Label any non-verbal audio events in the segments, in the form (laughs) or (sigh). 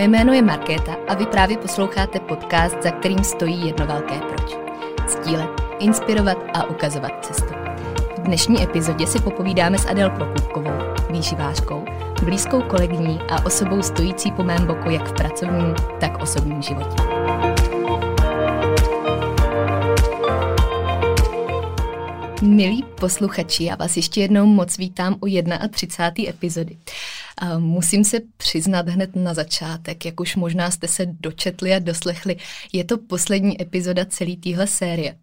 moje jméno je Markéta a vy právě posloucháte podcast, za kterým stojí jedno velké proč. Sdílet, inspirovat a ukazovat cestu. V dnešní epizodě si popovídáme s Adel Prokupkovou, výživářkou, blízkou kolegyní a osobou stojící po mém boku jak v pracovním, tak osobním životě. Milí posluchači, já vás ještě jednou moc vítám u 31. epizody. Musím se přiznat hned na začátek, jak už možná jste se dočetli a doslechli, je to poslední epizoda celé téhle série.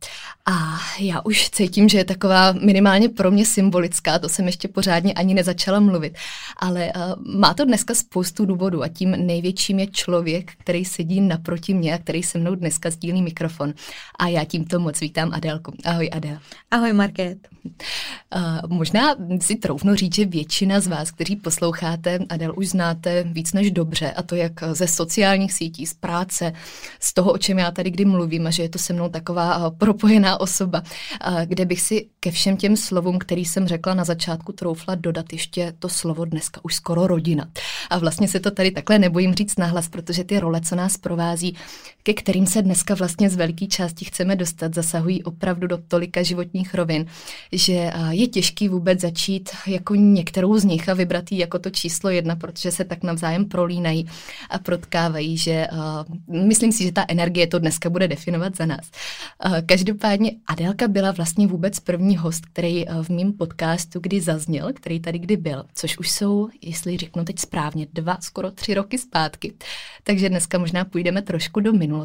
A já už cítím, že je taková minimálně pro mě symbolická, to jsem ještě pořádně ani nezačala mluvit. Ale uh, má to dneska spoustu důvodů a tím největším je člověk, který sedí naproti mě a který se mnou dneska sdílí mikrofon. A já tímto moc vítám Adélku. Ahoj Adel. Ahoj Market. Uh, možná si troufnu říct, že většina z vás, kteří posloucháte Adel, už znáte víc než dobře a to jak ze sociálních sítí, z práce, z toho, o čem já tady kdy mluvím a že je to se mnou taková propojená osoba, uh, kde bych si ke všem těm slovům, který jsem řekla na začátku, troufla dodat ještě to slovo dneska už skoro rodina. A vlastně se to tady takhle nebojím říct nahlas, protože ty role, co nás provází, ke kterým se dneska vlastně z velké části chceme dostat, zasahují opravdu do tolika životních rovin, že je těžký vůbec začít jako některou z nich a vybrat jí jako to číslo jedna, protože se tak navzájem prolínají a protkávají, že myslím si, že ta energie to dneska bude definovat za nás. Každopádně Adélka byla vlastně vůbec první host, který v mém podcastu kdy zazněl, který tady kdy byl, což už jsou, jestli řeknu teď správně, dva, skoro tři roky zpátky. Takže dneska možná půjdeme trošku do minulosti.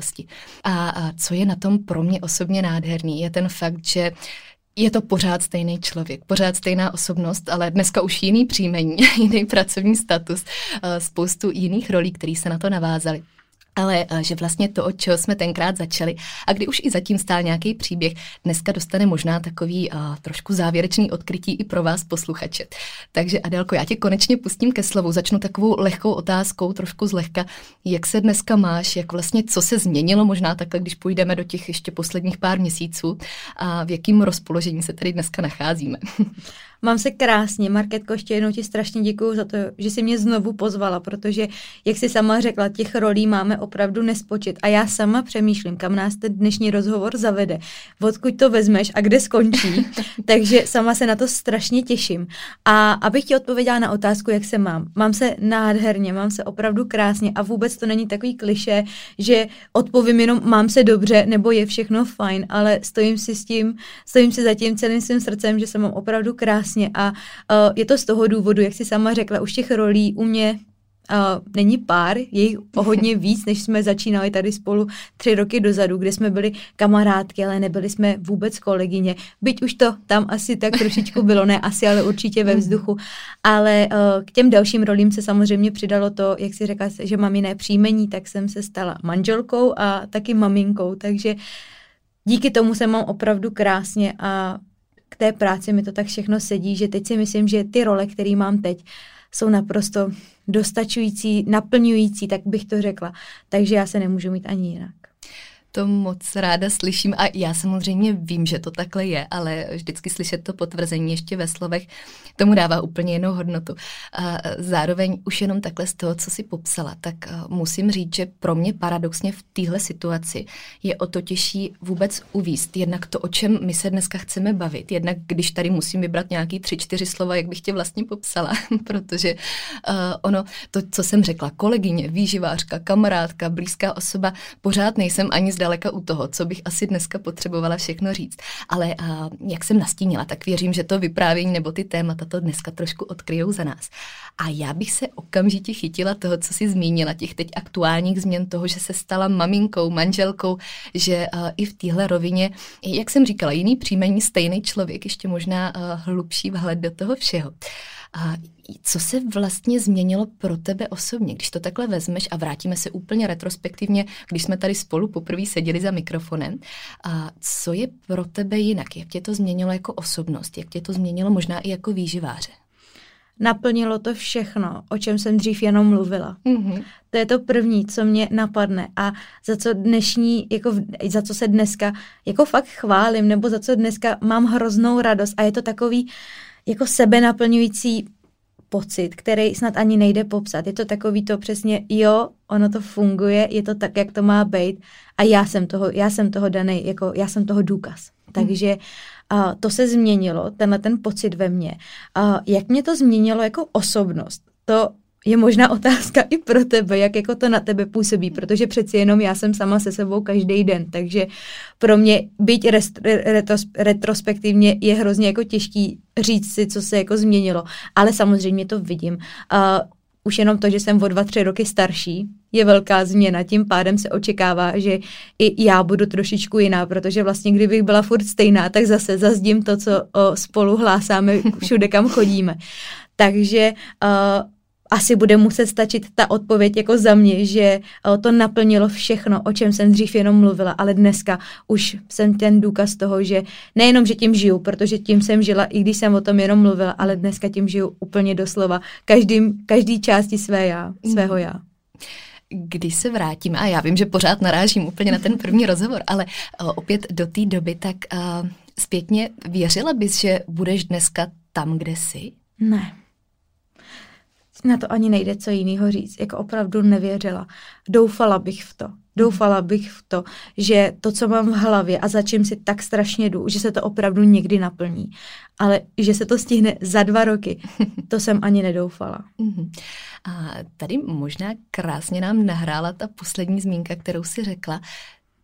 A, a co je na tom pro mě osobně nádherný, je ten fakt, že je to pořád stejný člověk, pořád stejná osobnost, ale dneska už jiný příjmení, (laughs) jiný pracovní status, eh, spoustu jiných rolí, které se na to navázaly ale eh, že vlastně to, od čeho jsme tenkrát začali a kdy už i zatím stál nějaký příběh, dneska dostane možná takový uh, trošku závěrečný odkrytí i pro vás posluchače. Takže Adelko, já tě konečně pustím ke slovu, začnu takovou lehkou otázkou, trošku zlehka, jak se dneska máš, jak vlastně, co se změnilo možná takhle, když půjdeme do těch ještě posledních pár měsíců a v jakém rozpoložení se tady dneska nacházíme. (laughs) Mám se krásně. Marketko, ještě jednou ti strašně děkuji za to, že jsi mě znovu pozvala, protože, jak jsi sama řekla, těch rolí máme opravdu nespočet. A já sama přemýšlím, kam nás ten dnešní rozhovor zavede, odkud to vezmeš a kde skončí. (laughs) Takže sama se na to strašně těším. A abych ti odpověděla na otázku, jak se mám. Mám se nádherně, mám se opravdu krásně a vůbec to není takový kliše, že odpovím jenom mám se dobře nebo je všechno fajn, ale stojím si s tím, stojím si za tím celým svým srdcem, že se mám opravdu krásně Přesně a uh, je to z toho důvodu, jak si sama řekla, už těch rolí u mě Uh, není pár, je jich o hodně (laughs) víc, než jsme začínali tady spolu tři roky dozadu, kde jsme byli kamarádky, ale nebyli jsme vůbec kolegyně. Byť už to tam asi tak trošičku bylo, ne asi, ale určitě ve vzduchu. Ale uh, k těm dalším rolím se samozřejmě přidalo to, jak si řekla, že mám jiné příjmení, tak jsem se stala manželkou a taky maminkou, takže díky tomu se mám opravdu krásně a té práci mi to tak všechno sedí, že teď si myslím, že ty role, které mám teď, jsou naprosto dostačující, naplňující, tak bych to řekla. Takže já se nemůžu mít ani jinak. To moc ráda slyším a já samozřejmě vím, že to takhle je, ale vždycky slyšet to potvrzení ještě ve slovech tomu dává úplně jinou hodnotu. A zároveň už jenom takhle z toho, co si popsala, tak musím říct, že pro mě paradoxně v téhle situaci je o to těžší vůbec uvíst. Jednak to, o čem my se dneska chceme bavit, jednak když tady musím vybrat nějaký tři, čtyři slova, jak bych tě vlastně popsala, (laughs) protože uh, ono, to, co jsem řekla, kolegyně, výživářka, kamarádka, blízká osoba, pořád nejsem ani zdaleka u toho, co bych asi dneska potřebovala všechno říct. Ale uh, jak jsem nastínila, tak věřím, že to vyprávění nebo ty témata to dneska trošku odkryjou za nás. A já bych se okamžitě chytila toho, co jsi zmínila, těch teď aktuálních změn toho, že se stala maminkou, manželkou, že uh, i v téhle rovině, jak jsem říkala, jiný příjmení, stejný člověk, ještě možná uh, hlubší vhled do toho všeho. A co se vlastně změnilo pro tebe osobně, když to takhle vezmeš a vrátíme se úplně retrospektivně, když jsme tady spolu poprvé seděli za mikrofonem. A co je pro tebe jinak? Jak tě to změnilo jako osobnost? Jak tě to změnilo možná i jako výživáře? naplnilo to všechno, o čem jsem dřív jenom mluvila. Mm-hmm. To je to první, co mě napadne a za co dnešní, jako za co se dneska jako fakt chválím, nebo za co dneska mám hroznou radost a je to takový jako sebenaplňující pocit, který snad ani nejde popsat. Je to takový to přesně, jo, ono to funguje, je to tak, jak to má být a já jsem toho, já jsem toho daný, jako já jsem toho důkaz. Hmm. Takže uh, to se změnilo, tenhle ten pocit ve mně. Uh, jak mě to změnilo jako osobnost? To je možná otázka i pro tebe, jak jako to na tebe působí, protože přeci jenom já jsem sama se sebou každý den, takže pro mě být rest, retros, retrospektivně je hrozně jako těžký říct si, co se jako změnilo, ale samozřejmě to vidím. Uh, už jenom to, že jsem o dva, tři roky starší, je velká změna. Tím pádem se očekává, že i já budu trošičku jiná, protože vlastně kdybych byla furt stejná, tak zase zazdím to, co spolu hlásáme všude, kam chodíme. Takže uh, asi bude muset stačit ta odpověď jako za mě, že to naplnilo všechno, o čem jsem dřív jenom mluvila, ale dneska už jsem ten důkaz toho, že nejenom, že tím žiju, protože tím jsem žila, i když jsem o tom jenom mluvila, ale dneska tím žiju úplně doslova, každým, každý části své já, svého já když se vrátím, a já vím, že pořád narážím úplně na ten první rozhovor, ale uh, opět do té doby, tak uh, zpětně věřila bys, že budeš dneska tam, kde jsi? Ne na to ani nejde co jiného říct. Jako opravdu nevěřila. Doufala bych v to. Doufala bych v to, že to, co mám v hlavě a za čím si tak strašně jdu, že se to opravdu někdy naplní. Ale že se to stihne za dva roky, (laughs) to jsem ani nedoufala. Mhm. A tady možná krásně nám nahrála ta poslední zmínka, kterou si řekla,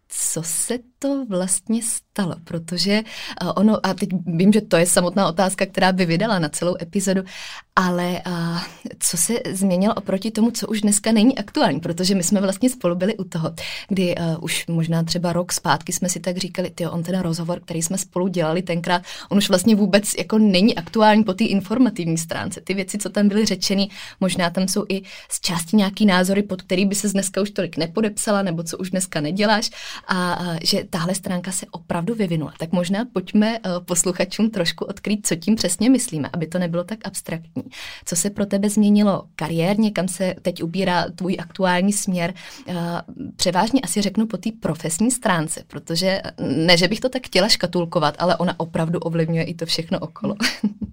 co se to vlastně stalo, protože eh, ono, a teď vím, že to je samotná otázka, která by vydala na celou epizodu, ale a, eh, co se změnilo oproti tomu, co už dneska není aktuální, protože my jsme vlastně spolu byli u toho, kdy a, eh, už možná třeba rok zpátky jsme si tak říkali, ty on ten rozhovor, který jsme spolu dělali tenkrát, on už vlastně vůbec jako není aktuální po té informativní stránce. Ty věci, co tam byly řečeny, možná tam jsou i z části nějaký názory, pod který by se dneska už tolik nepodepsala, nebo co už dneska neděláš a, a že tahle stránka se opravdu vyvinula. Tak možná pojďme uh, posluchačům trošku odkrýt, co tím přesně myslíme, aby to nebylo tak abstraktní. Co se pro tebe změnilo kariérně, kam se teď ubírá tvůj aktuální směr? Uh, převážně asi řeknu po té profesní stránce, protože ne, že bych to tak chtěla škatulkovat, ale ona opravdu ovlivňuje i to všechno okolo. (laughs)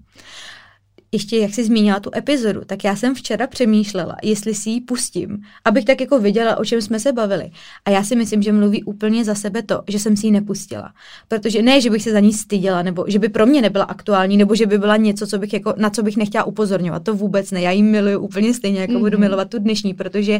ještě jak jsi zmínila tu epizodu, tak já jsem včera přemýšlela, jestli si ji pustím, abych tak jako viděla, o čem jsme se bavili. A já si myslím, že mluví úplně za sebe to, že jsem si ji nepustila. Protože ne, že bych se za ní styděla, nebo že by pro mě nebyla aktuální, nebo že by byla něco, co bych jako, na co bych nechtěla upozorňovat. To vůbec ne. Já ji miluju úplně stejně, jako mm-hmm. budu mhm. milovat tu dnešní, protože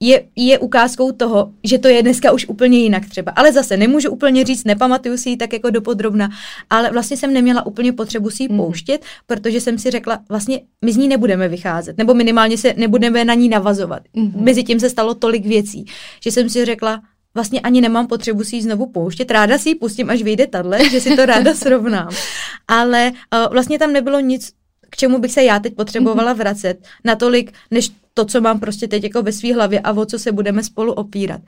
je, je ukázkou toho, že to je dneska už úplně jinak třeba. Ale zase nemůžu úplně říct, nepamatuju si ji tak jako dopodrobna, ale vlastně jsem neměla úplně potřebu si ji mm-hmm. pouštět, protože jsem si řekla, vlastně my z ní nebudeme vycházet, nebo minimálně se nebudeme na ní navazovat. Mm-hmm. Mezi tím se stalo tolik věcí, že jsem si řekla, vlastně ani nemám potřebu si ji znovu pouštět. Ráda si ji pustím, až vyjde tadle, že si to ráda (laughs) srovnám. Ale uh, vlastně tam nebylo nic, k čemu bych se já teď potřebovala mhm. vracet, natolik, než to, co mám prostě teď jako ve své hlavě a o co se budeme spolu opírat.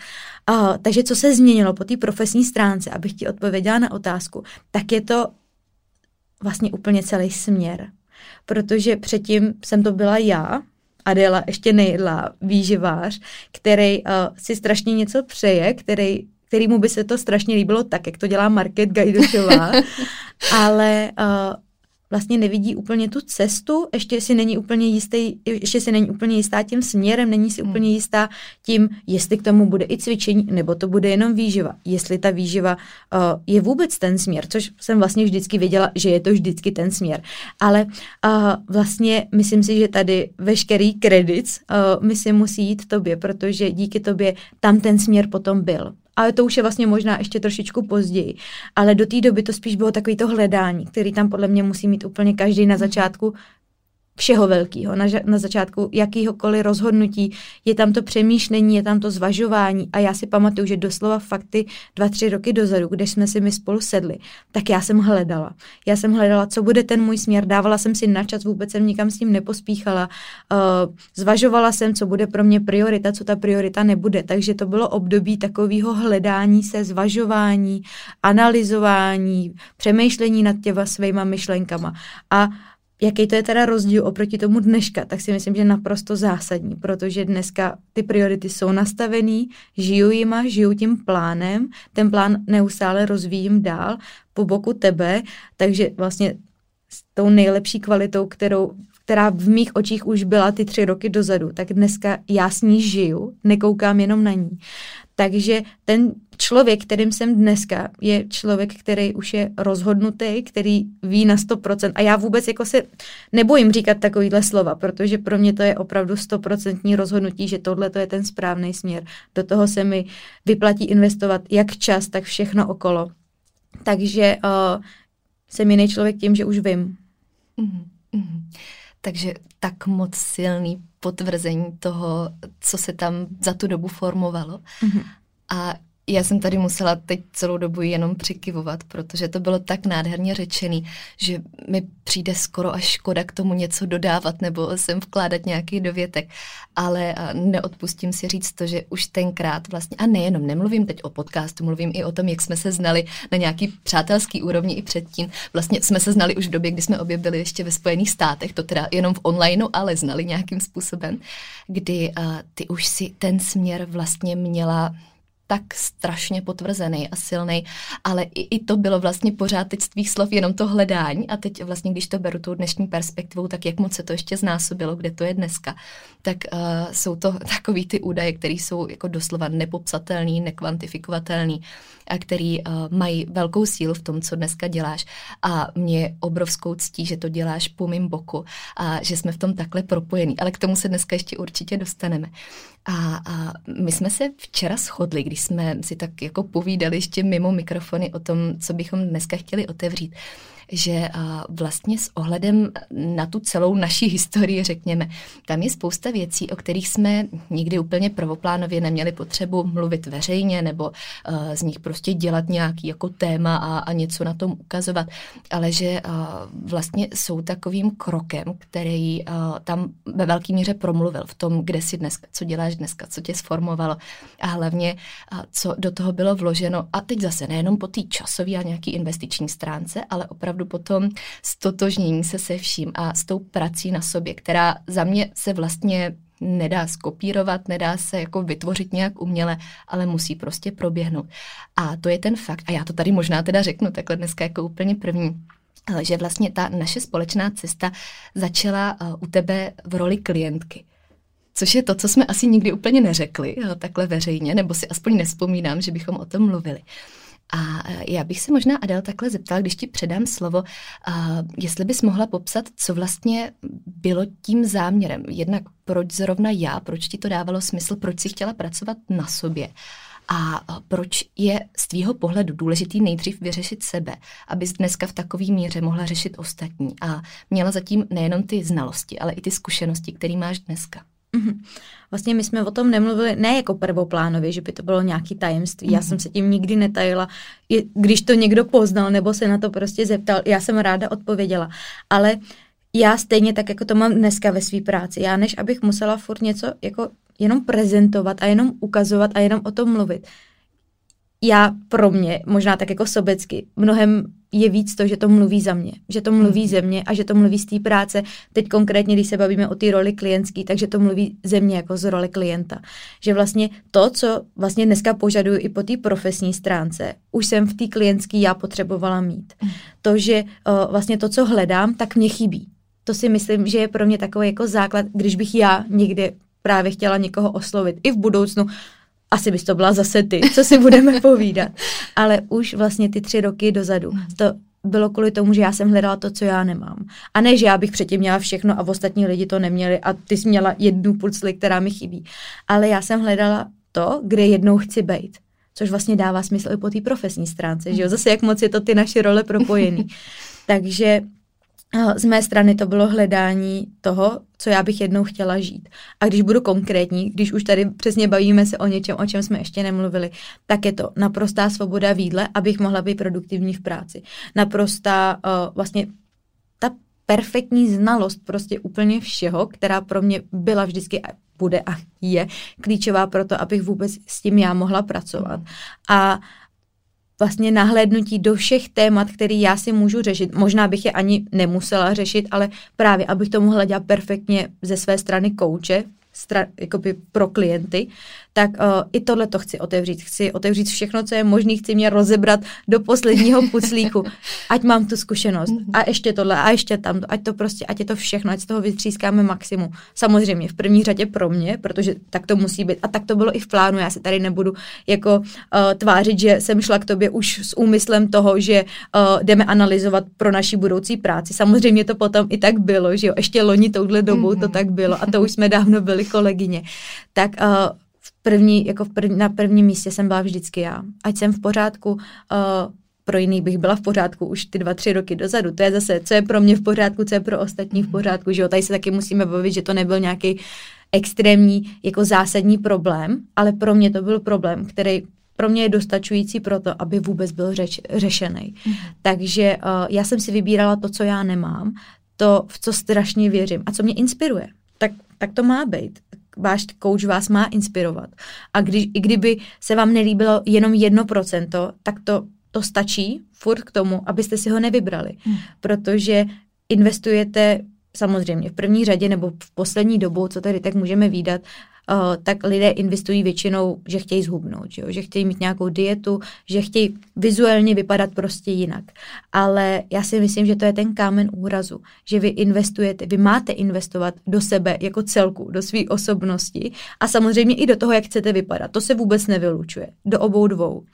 Uh, takže co se změnilo po té profesní stránce, abych ti odpověděla na otázku, tak je to vlastně úplně celý směr protože předtím jsem to byla já, Adela ještě nejedla výživář, který uh, si strašně něco přeje, který který mu by se to strašně líbilo tak, jak to dělá Market Gajdošová, (laughs) ale uh, vlastně nevidí úplně tu cestu, ještě si není úplně jistý, ještě si není úplně jistá tím směrem, není si hmm. úplně jistá tím, jestli k tomu bude i cvičení, nebo to bude jenom výživa. Jestli ta výživa uh, je vůbec ten směr, což jsem vlastně vždycky věděla, že je to vždycky ten směr. Ale uh, vlastně myslím si, že tady veškerý kredit uh, mi si musí jít tobě, protože díky tobě tam ten směr potom byl ale to už je vlastně možná ještě trošičku později. Ale do té doby to spíš bylo takový to hledání, který tam podle mě musí mít úplně každý na začátku všeho velkého. Na, na začátku jakýhokoliv rozhodnutí je tam to přemýšlení, je tam to zvažování a já si pamatuju, že doslova fakty dva, tři roky dozadu, když jsme si my spolu sedli, tak já jsem hledala. Já jsem hledala, co bude ten můj směr, dávala jsem si na čas, vůbec jsem nikam s tím nepospíchala, uh, zvažovala jsem, co bude pro mě priorita, co ta priorita nebude, takže to bylo období takového hledání se, zvažování, analyzování, přemýšlení nad těma svýma myšlenkama a Jaký to je teda rozdíl oproti tomu dneška, tak si myslím, že naprosto zásadní, protože dneska ty priority jsou nastavený, žiju jima, žiju tím plánem, ten plán neustále rozvíjím dál po boku tebe, takže vlastně s tou nejlepší kvalitou, kterou, která v mých očích už byla ty tři roky dozadu, tak dneska já s ní žiju, nekoukám jenom na ní. Takže ten člověk, kterým jsem dneska, je člověk, který už je rozhodnutý, který ví na 100%. A já vůbec jako se nebojím říkat takovýhle slova, protože pro mě to je opravdu 100% rozhodnutí, že tohle to je ten správný směr. Do toho se mi vyplatí investovat jak čas, tak všechno okolo. Takže uh, jsem jiný člověk tím, že už vím. Mm-hmm. Takže tak moc silný potvrzení toho, co se tam za tu dobu formovalo. Mm-hmm. A já jsem tady musela teď celou dobu jenom přikivovat, protože to bylo tak nádherně řečený, že mi přijde skoro až škoda k tomu něco dodávat nebo sem vkládat nějaký dovětek. Ale neodpustím si říct to, že už tenkrát vlastně, a nejenom, nemluvím teď o podcastu, mluvím i o tom, jak jsme se znali na nějaký přátelský úrovni i předtím. Vlastně jsme se znali už v době, kdy jsme obě byli ještě ve Spojených státech, to teda jenom v onlineu, ale znali nějakým způsobem, kdy ty už si ten směr vlastně měla tak strašně potvrzený a silný, ale i, i to bylo vlastně pořád teď z tvých slov jenom to hledání a teď vlastně, když to beru tou dnešní perspektivou, tak jak moc se to ještě znásobilo, kde to je dneska, tak uh, jsou to (laughs) takový ty údaje, které jsou jako doslova nepopsatelný, nekvantifikovatelný a který uh, mají velkou sílu v tom, co dneska děláš a mě obrovskou ctí, že to děláš po mým boku a že jsme v tom takhle propojení, ale k tomu se dneska ještě určitě dostaneme. A, a my jsme se včera shodli, když jsme si tak jako povídali ještě mimo mikrofony o tom, co bychom dneska chtěli otevřít že vlastně s ohledem na tu celou naší historii, řekněme, tam je spousta věcí, o kterých jsme nikdy úplně prvoplánově neměli potřebu mluvit veřejně nebo z nich prostě dělat nějaký jako téma a, a něco na tom ukazovat, ale že vlastně jsou takovým krokem, který tam ve velké míře promluvil v tom, kde jsi dneska, co děláš dneska, co tě sformovalo a hlavně, co do toho bylo vloženo. A teď zase nejenom po té časové a nějaký investiční stránce, ale opravdu opravdu potom stotožnění se se vším a s tou prací na sobě, která za mě se vlastně nedá skopírovat, nedá se jako vytvořit nějak uměle, ale musí prostě proběhnout. A to je ten fakt, a já to tady možná teda řeknu takhle dneska jako úplně první, že vlastně ta naše společná cesta začala uh, u tebe v roli klientky. Což je to, co jsme asi nikdy úplně neřekli takhle veřejně, nebo si aspoň nespomínám, že bychom o tom mluvili. A e, já bych se možná, Adel, takhle zeptala, když ti předám slovo, jestli bys mohla popsat, co vlastně bylo tím záměrem. Jednak proč zrovna já, proč ti to dávalo smysl, proč si chtěla pracovat na sobě a proč je z tvýho pohledu důležitý nejdřív vyřešit sebe, abys dneska v takové míře mohla řešit ostatní a měla zatím nejenom ty znalosti, ale i ty zkušenosti, které máš dneska. Mm-hmm. Vlastně my jsme o tom nemluvili ne jako prvoplánově, že by to bylo nějaký tajemství. Já jsem se tím nikdy netajila. Když to někdo poznal nebo se na to prostě zeptal, já jsem ráda odpověděla. Ale já stejně tak, jako to mám dneska ve své práci. Já než abych musela furt něco jako jenom prezentovat a jenom ukazovat a jenom o tom mluvit, já pro mě, možná tak jako sobecky, mnohem je víc to, že to mluví za mě, že to mluví mhm. ze mě a že to mluví z té práce. Teď konkrétně, když se bavíme o té roli klientský, takže to mluví ze mě jako z role klienta. Že vlastně to, co vlastně dneska požaduju i po té profesní stránce, už jsem v té klientské já potřebovala mít. Mhm. To, že uh, vlastně to, co hledám, tak mě chybí. To si myslím, že je pro mě takový jako základ, když bych já někde právě chtěla někoho oslovit i v budoucnu, asi bys to byla zase ty, co si budeme (laughs) povídat. Ale už vlastně ty tři roky dozadu, hmm. to bylo kvůli tomu, že já jsem hledala to, co já nemám. A ne, že já bych předtím měla všechno a ostatní lidi to neměli a ty jsi měla jednu pulcli, která mi chybí. Ale já jsem hledala to, kde jednou chci být. Což vlastně dává smysl i po té profesní stránce, že jo? Zase jak moc je to ty naše role propojený. (laughs) Takže z mé strany to bylo hledání toho, co já bych jednou chtěla žít. A když budu konkrétní, když už tady přesně bavíme se o něčem, o čem jsme ještě nemluvili, tak je to naprostá svoboda výdle, abych mohla být produktivní v práci. Naprostá uh, vlastně ta perfektní znalost prostě úplně všeho, která pro mě byla vždycky bude a je klíčová pro to, abych vůbec s tím já mohla pracovat. A vlastně nahlédnutí do všech témat, které já si můžu řešit. Možná bych je ani nemusela řešit, ale právě, abych to mohla dělat perfektně ze své strany kouče, stra, jakoby pro klienty, tak uh, i tohle to chci otevřít. Chci otevřít všechno, co je možné, chci mě rozebrat do posledního puclíku, ať mám tu zkušenost. Mhm. A ještě tohle, a ještě tam, ať to prostě, ať je to všechno, ať z toho vytřískáme maximum. Samozřejmě v první řadě pro mě, protože tak to musí být. A tak to bylo i v plánu. Já se tady nebudu jako uh, tvářit, že jsem šla k tobě už s úmyslem toho, že uh, jdeme analyzovat pro naší budoucí práci. Samozřejmě to potom i tak bylo, že jo, ještě loni touhle dobou mm-hmm. to mhm. tak bylo a to už jsme dávno byli kolegyně. Tak uh, první, jako v první, na prvním místě jsem byla vždycky já. Ať jsem v pořádku, uh, pro jiný bych byla v pořádku už ty dva, tři roky dozadu. To je zase, co je pro mě v pořádku, co je pro ostatní v pořádku, že jo. Tady se taky musíme bavit, že to nebyl nějaký extrémní, jako zásadní problém, ale pro mě to byl problém, který pro mě je dostačující pro to, aby vůbec byl řeč, řešený. Mm. Takže uh, já jsem si vybírala to, co já nemám, to, v co strašně věřím a co mě inspiruje. Tak, tak to má být váš coach vás má inspirovat. A když, i kdyby se vám nelíbilo jenom jedno procento, tak to, to stačí furt k tomu, abyste si ho nevybrali. Hmm. Protože investujete samozřejmě v první řadě nebo v poslední dobou, co tady tak můžeme výdat, uh, tak lidé investují většinou, že chtějí zhubnout, že, jo? že chtějí mít nějakou dietu, že chtějí vizuálně vypadat prostě jinak. Ale já si myslím, že to je ten kámen úrazu, že vy investujete, vy máte investovat do sebe jako celku, do své osobnosti a samozřejmě i do toho, jak chcete vypadat. To se vůbec nevylučuje. Do obou dvou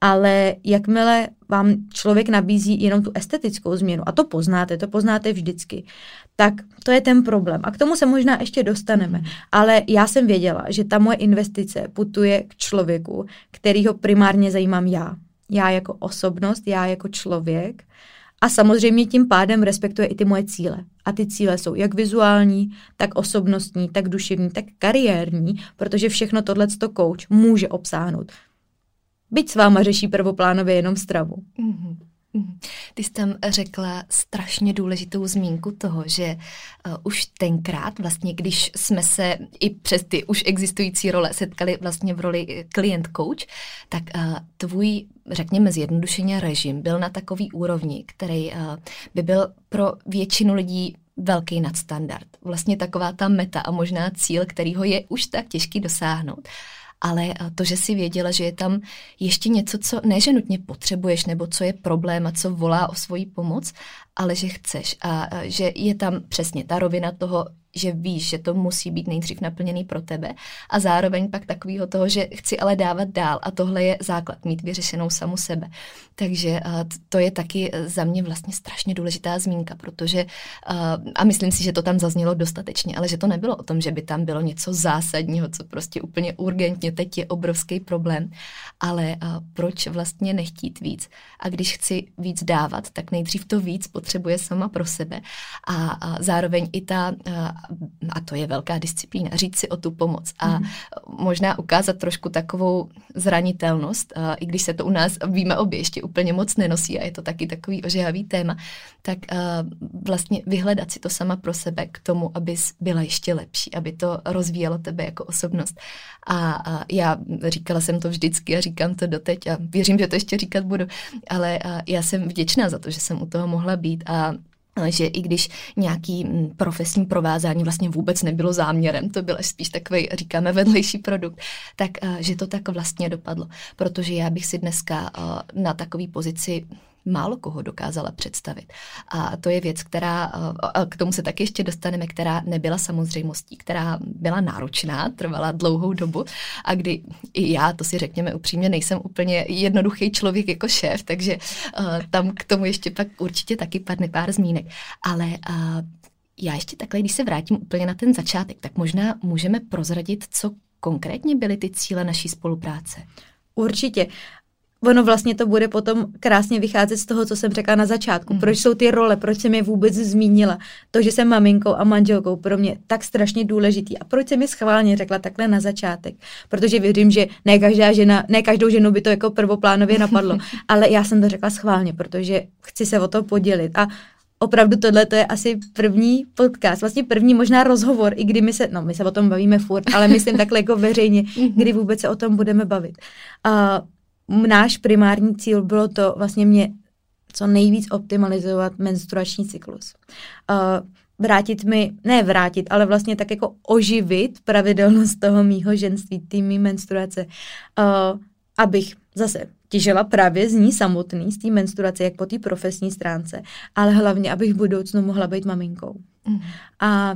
ale jakmile vám člověk nabízí jenom tu estetickou změnu, a to poznáte, to poznáte vždycky, tak to je ten problém. A k tomu se možná ještě dostaneme. Ale já jsem věděla, že ta moje investice putuje k člověku, kterýho primárně zajímám já. Já jako osobnost, já jako člověk. A samozřejmě tím pádem respektuje i ty moje cíle. A ty cíle jsou jak vizuální, tak osobnostní, tak duševní, tak kariérní, protože všechno tohle to coach může obsáhnout. Byť s váma řeší prvoplánově jenom stravu. Mm-hmm. Ty jsi tam řekla strašně důležitou zmínku toho, že uh, už tenkrát, vlastně když jsme se i přes ty už existující role setkali vlastně v roli klient-coach, tak uh, tvůj, řekněme zjednodušeně, režim byl na takový úrovni, který uh, by byl pro většinu lidí velký nadstandard. Vlastně taková ta meta a možná cíl, kterýho je už tak těžký dosáhnout ale to, že si věděla, že je tam ještě něco, co ne, že nutně potřebuješ, nebo co je problém a co volá o svoji pomoc, ale že chceš a že je tam přesně ta rovina toho, že víš, že to musí být nejdřív naplněný pro tebe a zároveň pak takového toho, že chci ale dávat dál a tohle je základ, mít vyřešenou samu sebe. Takže to je taky za mě vlastně strašně důležitá zmínka, protože a myslím si, že to tam zaznělo dostatečně, ale že to nebylo o tom, že by tam bylo něco zásadního, co prostě úplně urgentně teď je obrovský problém, ale proč vlastně nechtít víc a když chci víc dávat, tak nejdřív to víc potřebuje sama pro sebe a, zároveň i ta a to je velká disciplína, říct si o tu pomoc a mm. možná ukázat trošku takovou zranitelnost, i když se to u nás, víme obě, ještě úplně moc nenosí a je to taky takový ožehavý téma, tak vlastně vyhledat si to sama pro sebe k tomu, abys byla ještě lepší, aby to rozvíjelo tebe jako osobnost. A, já říkala jsem to vždycky a říkám to doteď a věřím, že to ještě říkat budu, ale já jsem vděčná za to, že jsem u toho mohla být a že i když nějaký mm, profesní provázání vlastně vůbec nebylo záměrem, to byl spíš takový, říkáme, vedlejší produkt, tak že to tak vlastně dopadlo. Protože já bych si dneska na takové pozici málo koho dokázala představit. A to je věc, která, a k tomu se taky ještě dostaneme, která nebyla samozřejmostí, která byla náročná, trvala dlouhou dobu a kdy i já, to si řekněme upřímně, nejsem úplně jednoduchý člověk jako šéf, takže uh, tam k tomu ještě pak určitě taky padne pár zmínek. Ale uh, já ještě takhle, když se vrátím úplně na ten začátek, tak možná můžeme prozradit, co konkrétně byly ty cíle naší spolupráce. Určitě ono vlastně to bude potom krásně vycházet z toho, co jsem řekla na začátku. Mm. Proč jsou ty role, proč jsem je vůbec zmínila. To, že jsem maminkou a manželkou, pro mě tak strašně důležitý. A proč jsem mi schválně řekla takhle na začátek. Protože věřím, že ne každá žena, ne každou ženu by to jako prvoplánově napadlo. (laughs) ale já jsem to řekla schválně, protože chci se o to podělit. A opravdu tohle to je asi první podcast, vlastně první možná rozhovor, i kdy my se, no my se o tom bavíme furt, ale myslím takhle jako veřejně, mhm. kdy vůbec se o tom budeme bavit. Uh, náš primární cíl bylo to vlastně mě co nejvíc optimalizovat menstruační cyklus. Uh, vrátit mi, ne vrátit, ale vlastně tak jako oživit pravidelnost toho mýho ženství, tými menstruace, uh, abych zase těžila právě z ní samotný, z té menstruace, jak po té profesní stránce, ale hlavně, abych v budoucnu mohla být maminkou. Mm. A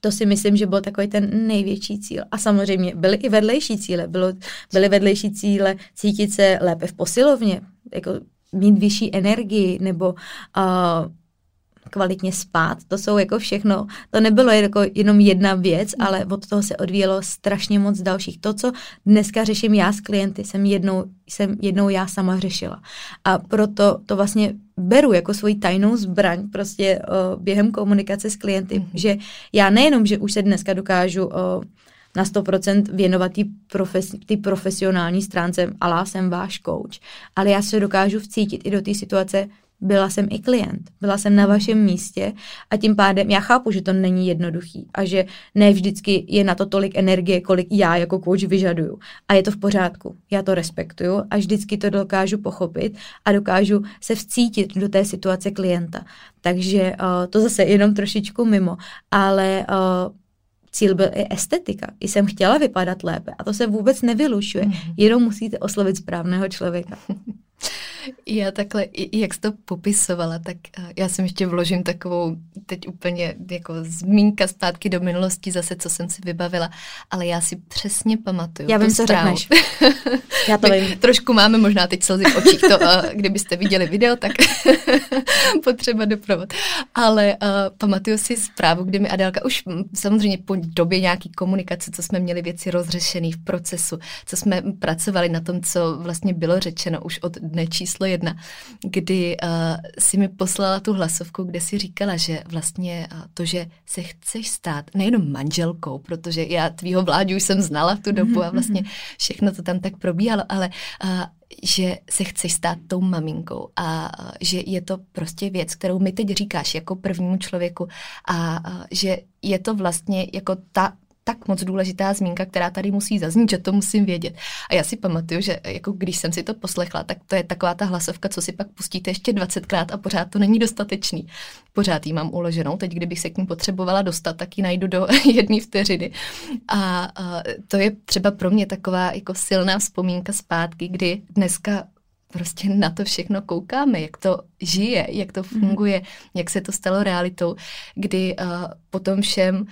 to si myslím, že byl takový ten největší cíl. A samozřejmě byly i vedlejší cíle. Bylo, byly vedlejší cíle cítit se lépe v posilovně, jako mít vyšší energii nebo uh, kvalitně spát. To jsou jako všechno, to nebylo jako jenom jedna věc, ale od toho se odvíjelo strašně moc dalších. To, co dneska řeším já s klienty, jsem jednou, jsem jednou já sama řešila. A proto to vlastně beru jako svoji tajnou zbraň prostě o, během komunikace s klienty, mm-hmm. že já nejenom, že už se dneska dokážu o, na 100% věnovat té profes, profesionální stránce, alá jsem váš coach, ale já se dokážu vcítit i do té situace, byla jsem i klient, byla jsem na vašem místě a tím pádem já chápu, že to není jednoduchý a že ne vždycky je na to tolik energie, kolik já jako coach vyžaduju. A je to v pořádku, já to respektuju a vždycky to dokážu pochopit a dokážu se vcítit do té situace klienta. Takže uh, to zase jenom trošičku mimo, ale uh, cíl byl i estetika. I jsem chtěla vypadat lépe a to se vůbec nevylušuje, mm-hmm. jenom musíte oslovit správného člověka. (laughs) Já takhle, jak jsi to popisovala, tak eh, já jsem ještě vložím takovou teď úplně jako zmínka zpátky do minulosti zase, co jsem si vybavila, ale já si přesně pamatuju. Já vím, co řekneš. (laughs) já to vím. Trošku máme možná teď slzy v očích, to, uh, kdybyste viděli video, tak (laughs) potřeba doprovod. Ale uh, pamatuju si zprávu, kdy mi Adélka už samozřejmě po době nějaký komunikace, co jsme měli věci rozřešené v procesu, co jsme pracovali na tom, co vlastně bylo řečeno už od dne číslo jedna, kdy uh, si mi poslala tu hlasovku, kde si říkala, že vlastně uh, to, že se chceš stát nejenom manželkou, protože já tvýho vládě už jsem znala v tu dobu a vlastně (laughs) všechno to tam tak probíhalo, ale uh, že se chceš stát tou maminkou a že je to prostě věc, kterou mi teď říkáš jako prvnímu člověku a že je to vlastně jako ta tak moc důležitá zmínka, která tady musí zaznít, že to musím vědět. A já si pamatuju, že jako když jsem si to poslechla, tak to je taková ta hlasovka, co si pak pustíte ještě 20krát a pořád to není dostatečný. Pořád ji mám uloženou, teď kdybych se k ní potřebovala dostat, tak ji najdu do (laughs) jedné vteřiny. A, a to je třeba pro mě taková jako silná vzpomínka zpátky, kdy dneska prostě na to všechno koukáme, jak to žije, jak to mhm. funguje, mm. jak se to stalo realitou, kdy uh, potom všem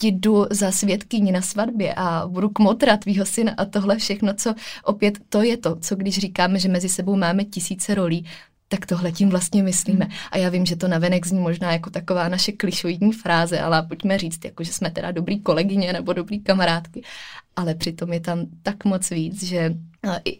ti jdu za svědkyni na svatbě a budu kmotra tvýho syna a tohle všechno, co opět to je to, co když říkáme, že mezi sebou máme tisíce rolí, tak tohle tím vlastně myslíme. Hmm. A já vím, že to navenek zní možná jako taková naše klišoidní fráze, ale pojďme říct, jako že jsme teda dobrý kolegyně nebo dobrý kamarádky, ale přitom je tam tak moc víc, že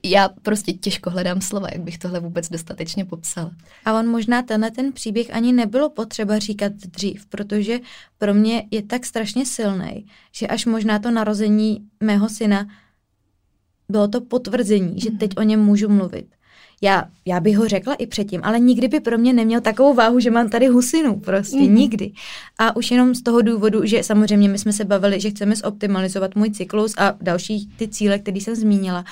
já prostě těžko hledám slova, jak bych tohle vůbec dostatečně popsala. A on možná tenhle ten příběh ani nebylo potřeba říkat dřív, protože pro mě je tak strašně silný, že až možná to narození mého syna bylo to potvrzení, že mhm. teď o něm můžu mluvit já, já bych ho řekla i předtím, ale nikdy by pro mě neměl takovou váhu, že mám tady husinu, prostě mm. nikdy. A už jenom z toho důvodu, že samozřejmě my jsme se bavili, že chceme zoptimalizovat můj cyklus a další ty cíle, které jsem zmínila,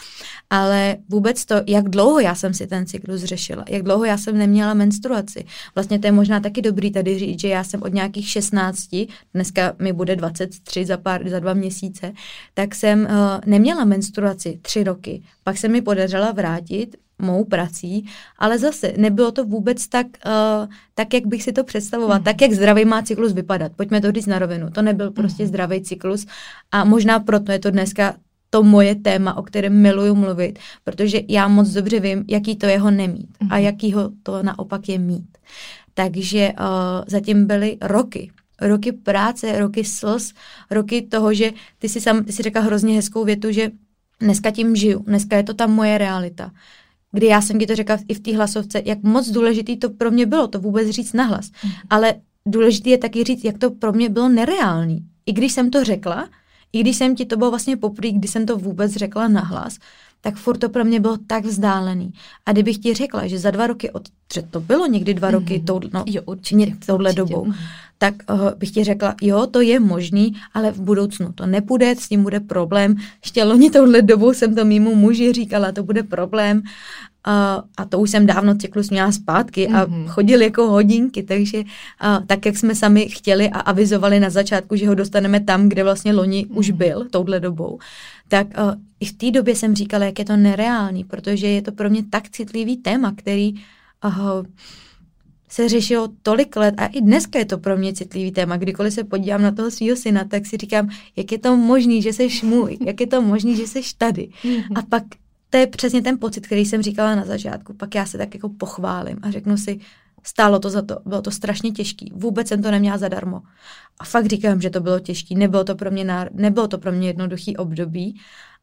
ale vůbec to, jak dlouho já jsem si ten cyklus řešila, jak dlouho já jsem neměla menstruaci. Vlastně to je možná taky dobrý tady říct, že já jsem od nějakých 16, dneska mi bude 23 za, pár, za dva měsíce, tak jsem uh, neměla menstruaci tři roky. Pak se mi podařila vrátit mou prací, ale zase nebylo to vůbec tak, uh, tak jak bych si to představovala, mm. tak jak zdravý má cyklus vypadat. Pojďme to říct na rovinu. To nebyl prostě mm. zdravý cyklus a možná proto je to dneska to moje téma, o kterém miluju mluvit, protože já moc dobře vím, jaký to jeho nemít mm. a mhm. jakýho to naopak je mít. Takže uh, zatím byly roky, roky práce, roky slz, roky toho, že ty si, sam, ty si řekla hrozně hezkou větu, že dneska tím žiju, dneska je to ta moje realita. Kdy já jsem ti to řekla i v té hlasovce, jak moc důležitý to pro mě bylo, to vůbec říct nahlas. Mm. Ale důležité je taky říct, jak to pro mě bylo nereálný. I když jsem to řekla, i když jsem ti to bylo vlastně poprvé, kdy jsem to vůbec řekla nahlas, tak furt to pro mě bylo tak vzdálený. A kdybych ti řekla, že za dva roky, od, že to bylo někdy dva roky mm-hmm. tou, no, jo, určitě, touhle určitě. dobou, tak uh, bych ti řekla, jo, to je možný, ale v budoucnu to nepůjde, s tím bude problém. Ještě loni touhle dobou jsem to mýmu muži říkala, to bude problém. A to už jsem dávno cyklus měla zpátky a mm-hmm. chodil jako hodinky, takže uh, tak, jak jsme sami chtěli a avizovali na začátku, že ho dostaneme tam, kde vlastně loni mm-hmm. už byl touhle dobou, tak uh, i v té době jsem říkala, jak je to nereálný, protože je to pro mě tak citlivý téma, který uh, se řešilo tolik let a i dneska je to pro mě citlivý téma. Kdykoliv se podívám na toho svého syna, tak si říkám, jak je to možný, že jsi můj, jak je to možný, že jsi tady. Mm-hmm. A pak to je přesně ten pocit, který jsem říkala na začátku. Pak já se tak jako pochválím a řeknu si, stálo to za to, bylo to strašně těžký. Vůbec jsem to neměla zadarmo. A fakt říkám, že to bylo těžký. Nebylo to pro mě, náro... nebylo to pro mě jednoduchý období.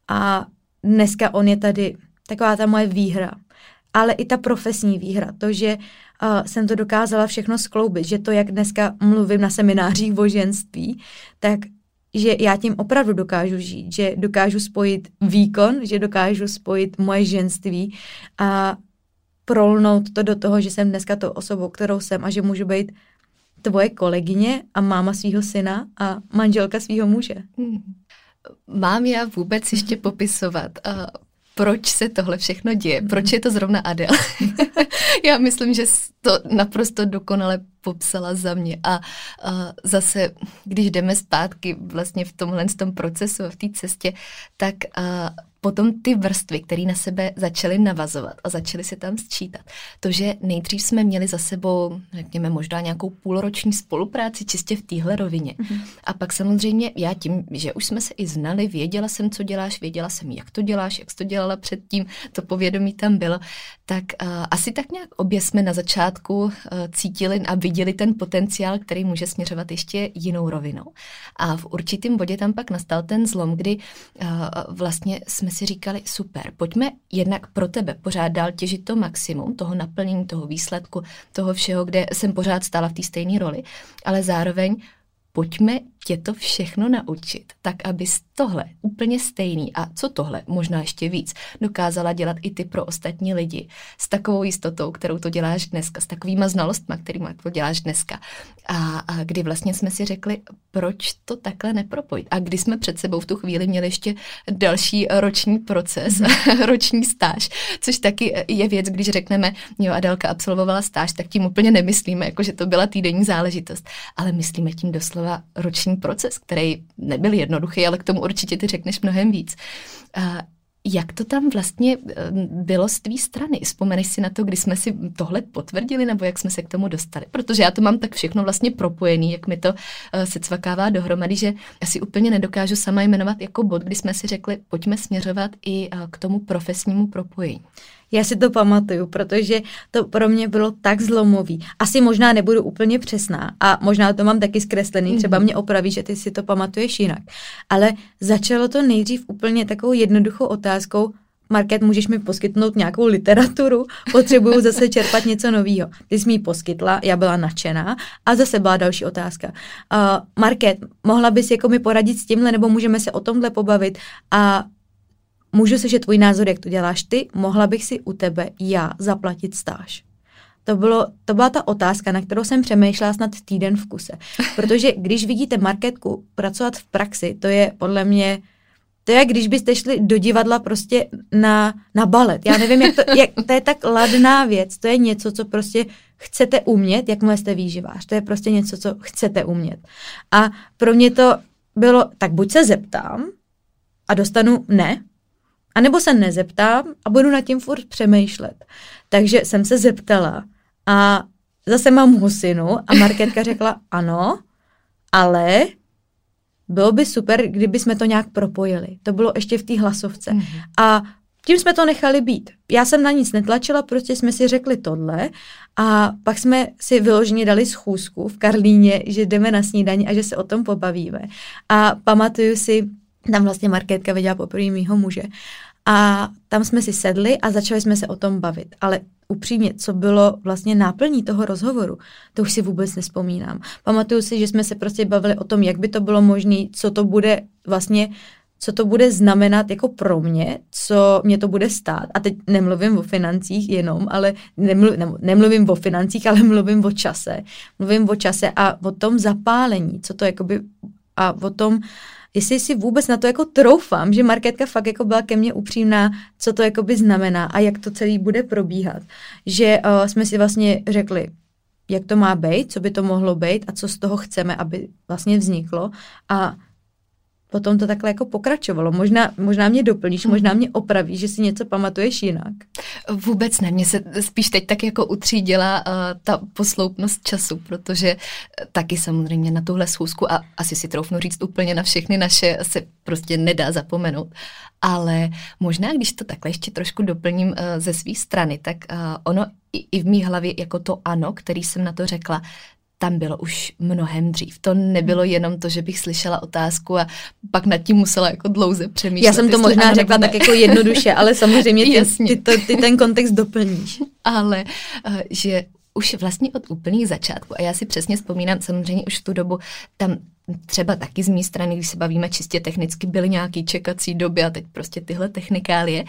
A dneska on je tady taková ta moje výhra. Ale i ta profesní výhra, to, že uh, jsem to dokázala všechno skloubit, že to, jak dneska mluvím na seminářích o ženství, tak že já tím opravdu dokážu žít, že dokážu spojit výkon, že dokážu spojit moje ženství a prolnout to do toho, že jsem dneska to osobou, kterou jsem a že můžu být tvoje kolegyně a máma svého syna a manželka svého muže. Hmm. Mám já vůbec ještě popisovat, uh, proč se tohle všechno děje, proč je to zrovna Adel. (laughs) Já myslím, že to naprosto dokonale popsala za mě. A, a zase, když jdeme zpátky vlastně v tomhle tom procesu, v té cestě, tak a, potom ty vrstvy, které na sebe začaly navazovat a začaly se tam sčítat. To, že nejdřív jsme měli za sebou, řekněme, možná nějakou půlroční spolupráci čistě v téhle rovině. Mm-hmm. A pak samozřejmě já tím, že už jsme se i znali, věděla jsem, co děláš, věděla jsem, jak to děláš, jak jsi to dělala předtím, to povědomí tam bylo, tak uh, asi tak nějak obě jsme na začátku uh, cítili a viděli ten potenciál, který může směřovat ještě jinou rovinou. A v určitém bodě tam pak nastal ten zlom, kdy uh, vlastně jsme si říkali, super, pojďme jednak pro tebe pořád dál těžit to maximum, toho naplnění, toho výsledku, toho všeho, kde jsem pořád stála v té stejné roli, ale zároveň pojďme tě to všechno naučit, tak abys tohle úplně stejný a co tohle, možná ještě víc, dokázala dělat i ty pro ostatní lidi s takovou jistotou, kterou to děláš dneska, s takovýma znalostma, kterýma to děláš dneska. A, a kdy vlastně jsme si řekli, proč to takhle nepropojit. A kdy jsme před sebou v tu chvíli měli ještě další roční proces, mm-hmm. (laughs) roční stáž, což taky je věc, když řekneme, jo, Adelka absolvovala stáž, tak tím úplně nemyslíme, jako že to byla týdenní záležitost, ale myslíme tím doslova roční proces, který nebyl jednoduchý, ale k tomu určitě ty řekneš mnohem víc. Jak to tam vlastně eh, bylo z tvý strany? Vzpomeneš si na to, kdy jsme si tohle potvrdili, nebo jak jsme se k tomu dostali? Protože já to mám tak všechno vlastně propojený, jak mi to eh, se cvakává dohromady, že asi úplně nedokážu sama jmenovat jako bod, kdy jsme si řekli, pojďme směřovat i eh, k tomu profesnímu propojení. Já si to pamatuju, protože to pro mě bylo tak zlomový. Asi možná nebudu úplně přesná a možná to mám taky zkreslený, mm-hmm. třeba mě opraví, že ty si to pamatuješ jinak. Ale začalo to nejdřív úplně takovou jednoduchou otázkou, Market, můžeš mi poskytnout nějakou literaturu? Potřebuju zase čerpat něco nového. Ty jsi mi ji poskytla, já byla nadšená. A zase byla další otázka. Uh, Market, mohla bys jako mi poradit s tímhle, nebo můžeme se o tomhle pobavit? A můžu že tvůj názor, jak to děláš ty, mohla bych si u tebe já zaplatit stáž. To, bylo, to byla ta otázka, na kterou jsem přemýšlela snad týden v kuse. Protože když vidíte marketku pracovat v praxi, to je podle mě, to je, když byste šli do divadla prostě na, na balet. Já nevím, jak to, jak, to je tak ladná věc. To je něco, co prostě chcete umět, jakmile jste výživář. To je prostě něco, co chcete umět. A pro mě to bylo, tak buď se zeptám a dostanu ne, a nebo se nezeptám a budu nad tím furt přemýšlet. Takže jsem se zeptala a zase mám husinu a Marketka řekla (laughs) ano, ale bylo by super, kdyby jsme to nějak propojili. To bylo ještě v té hlasovce. Mm-hmm. A tím jsme to nechali být. Já jsem na nic netlačila, prostě jsme si řekli tohle a pak jsme si vyloženě dali schůzku v Karlíně, že jdeme na snídaní a že se o tom pobavíme. A pamatuju si, tam vlastně Markétka viděla poprvé mýho muže. A tam jsme si sedli a začali jsme se o tom bavit. Ale upřímně, co bylo vlastně náplní toho rozhovoru, to už si vůbec nespomínám. Pamatuju si, že jsme se prostě bavili o tom, jak by to bylo možné, co to bude vlastně co to bude znamenat jako pro mě, co mě to bude stát. A teď nemluvím o financích jenom, ale nemluvím, ne, nemluvím o financích, ale (laughs) mluvím o čase. Mluvím o čase a o tom zapálení, co to jakoby a o tom, jestli si vůbec na to jako troufám, že marketka fakt jako byla ke mně upřímná, co to jako by znamená a jak to celý bude probíhat. Že uh, jsme si vlastně řekli, jak to má být, co by to mohlo být a co z toho chceme, aby vlastně vzniklo. A potom to takhle jako pokračovalo. Možná, možná mě doplníš, hmm. možná mě opravíš, že si něco pamatuješ jinak. Vůbec ne, mě se spíš teď tak jako utřídila uh, ta posloupnost času, protože taky samozřejmě na tuhle schůzku a asi si troufnu říct úplně na všechny naše se prostě nedá zapomenout. Ale možná, když to takhle ještě trošku doplním uh, ze své strany, tak uh, ono i, i v mý hlavě jako to ano, který jsem na to řekla, tam bylo už mnohem dřív. To nebylo jenom to, že bych slyšela otázku a pak nad tím musela jako dlouze přemýšlet. Já jsem to možná řekla ne. tak jako jednoduše, ale samozřejmě (laughs) ty, ty, to, ty ten kontext doplníš. Ale uh, že už vlastně od úplných začátku, a já si přesně vzpomínám, samozřejmě už v tu dobu tam třeba taky z mé strany, když se bavíme čistě technicky, byly nějaký čekací doby a teď prostě tyhle technikálie.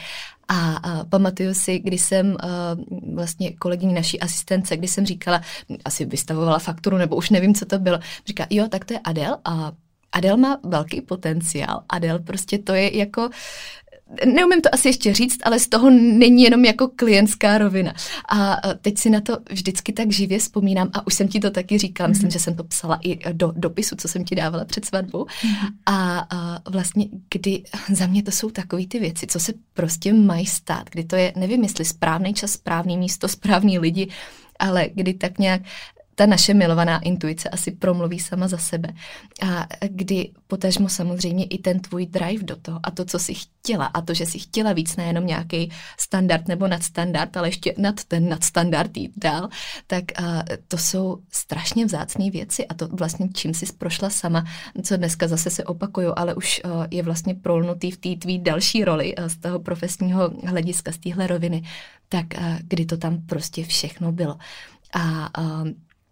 A, a pamatuju si, když jsem uh, vlastně kolegyní naší asistence, když jsem říkala, asi vystavovala fakturu, nebo už nevím, co to bylo, říká, jo, tak to je Adel a Adel má velký potenciál. Adel prostě to je jako neumím to asi ještě říct, ale z toho není jenom jako klientská rovina. A teď si na to vždycky tak živě vzpomínám a už jsem ti to taky říkala, myslím, mhm. že jsem to psala i do dopisu, co jsem ti dávala před svatbou. Mhm. A, a vlastně, kdy za mě to jsou takové ty věci, co se prostě mají stát, kdy to je, nevím, jestli správný čas, správný místo, správný lidi, ale kdy tak nějak ta naše milovaná intuice asi promluví sama za sebe. A kdy potažmo samozřejmě i ten tvůj drive do toho a to, co jsi chtěla a to, že jsi chtěla víc, nejenom nějaký standard nebo nadstandard, ale ještě nad ten nadstandard jít dál, tak a, to jsou strašně vzácné věci a to vlastně čím jsi prošla sama, co dneska zase se opakuju, ale už a, je vlastně prolnutý v té tvý další roli z toho profesního hlediska, z téhle roviny, tak a, kdy to tam prostě všechno bylo. A, a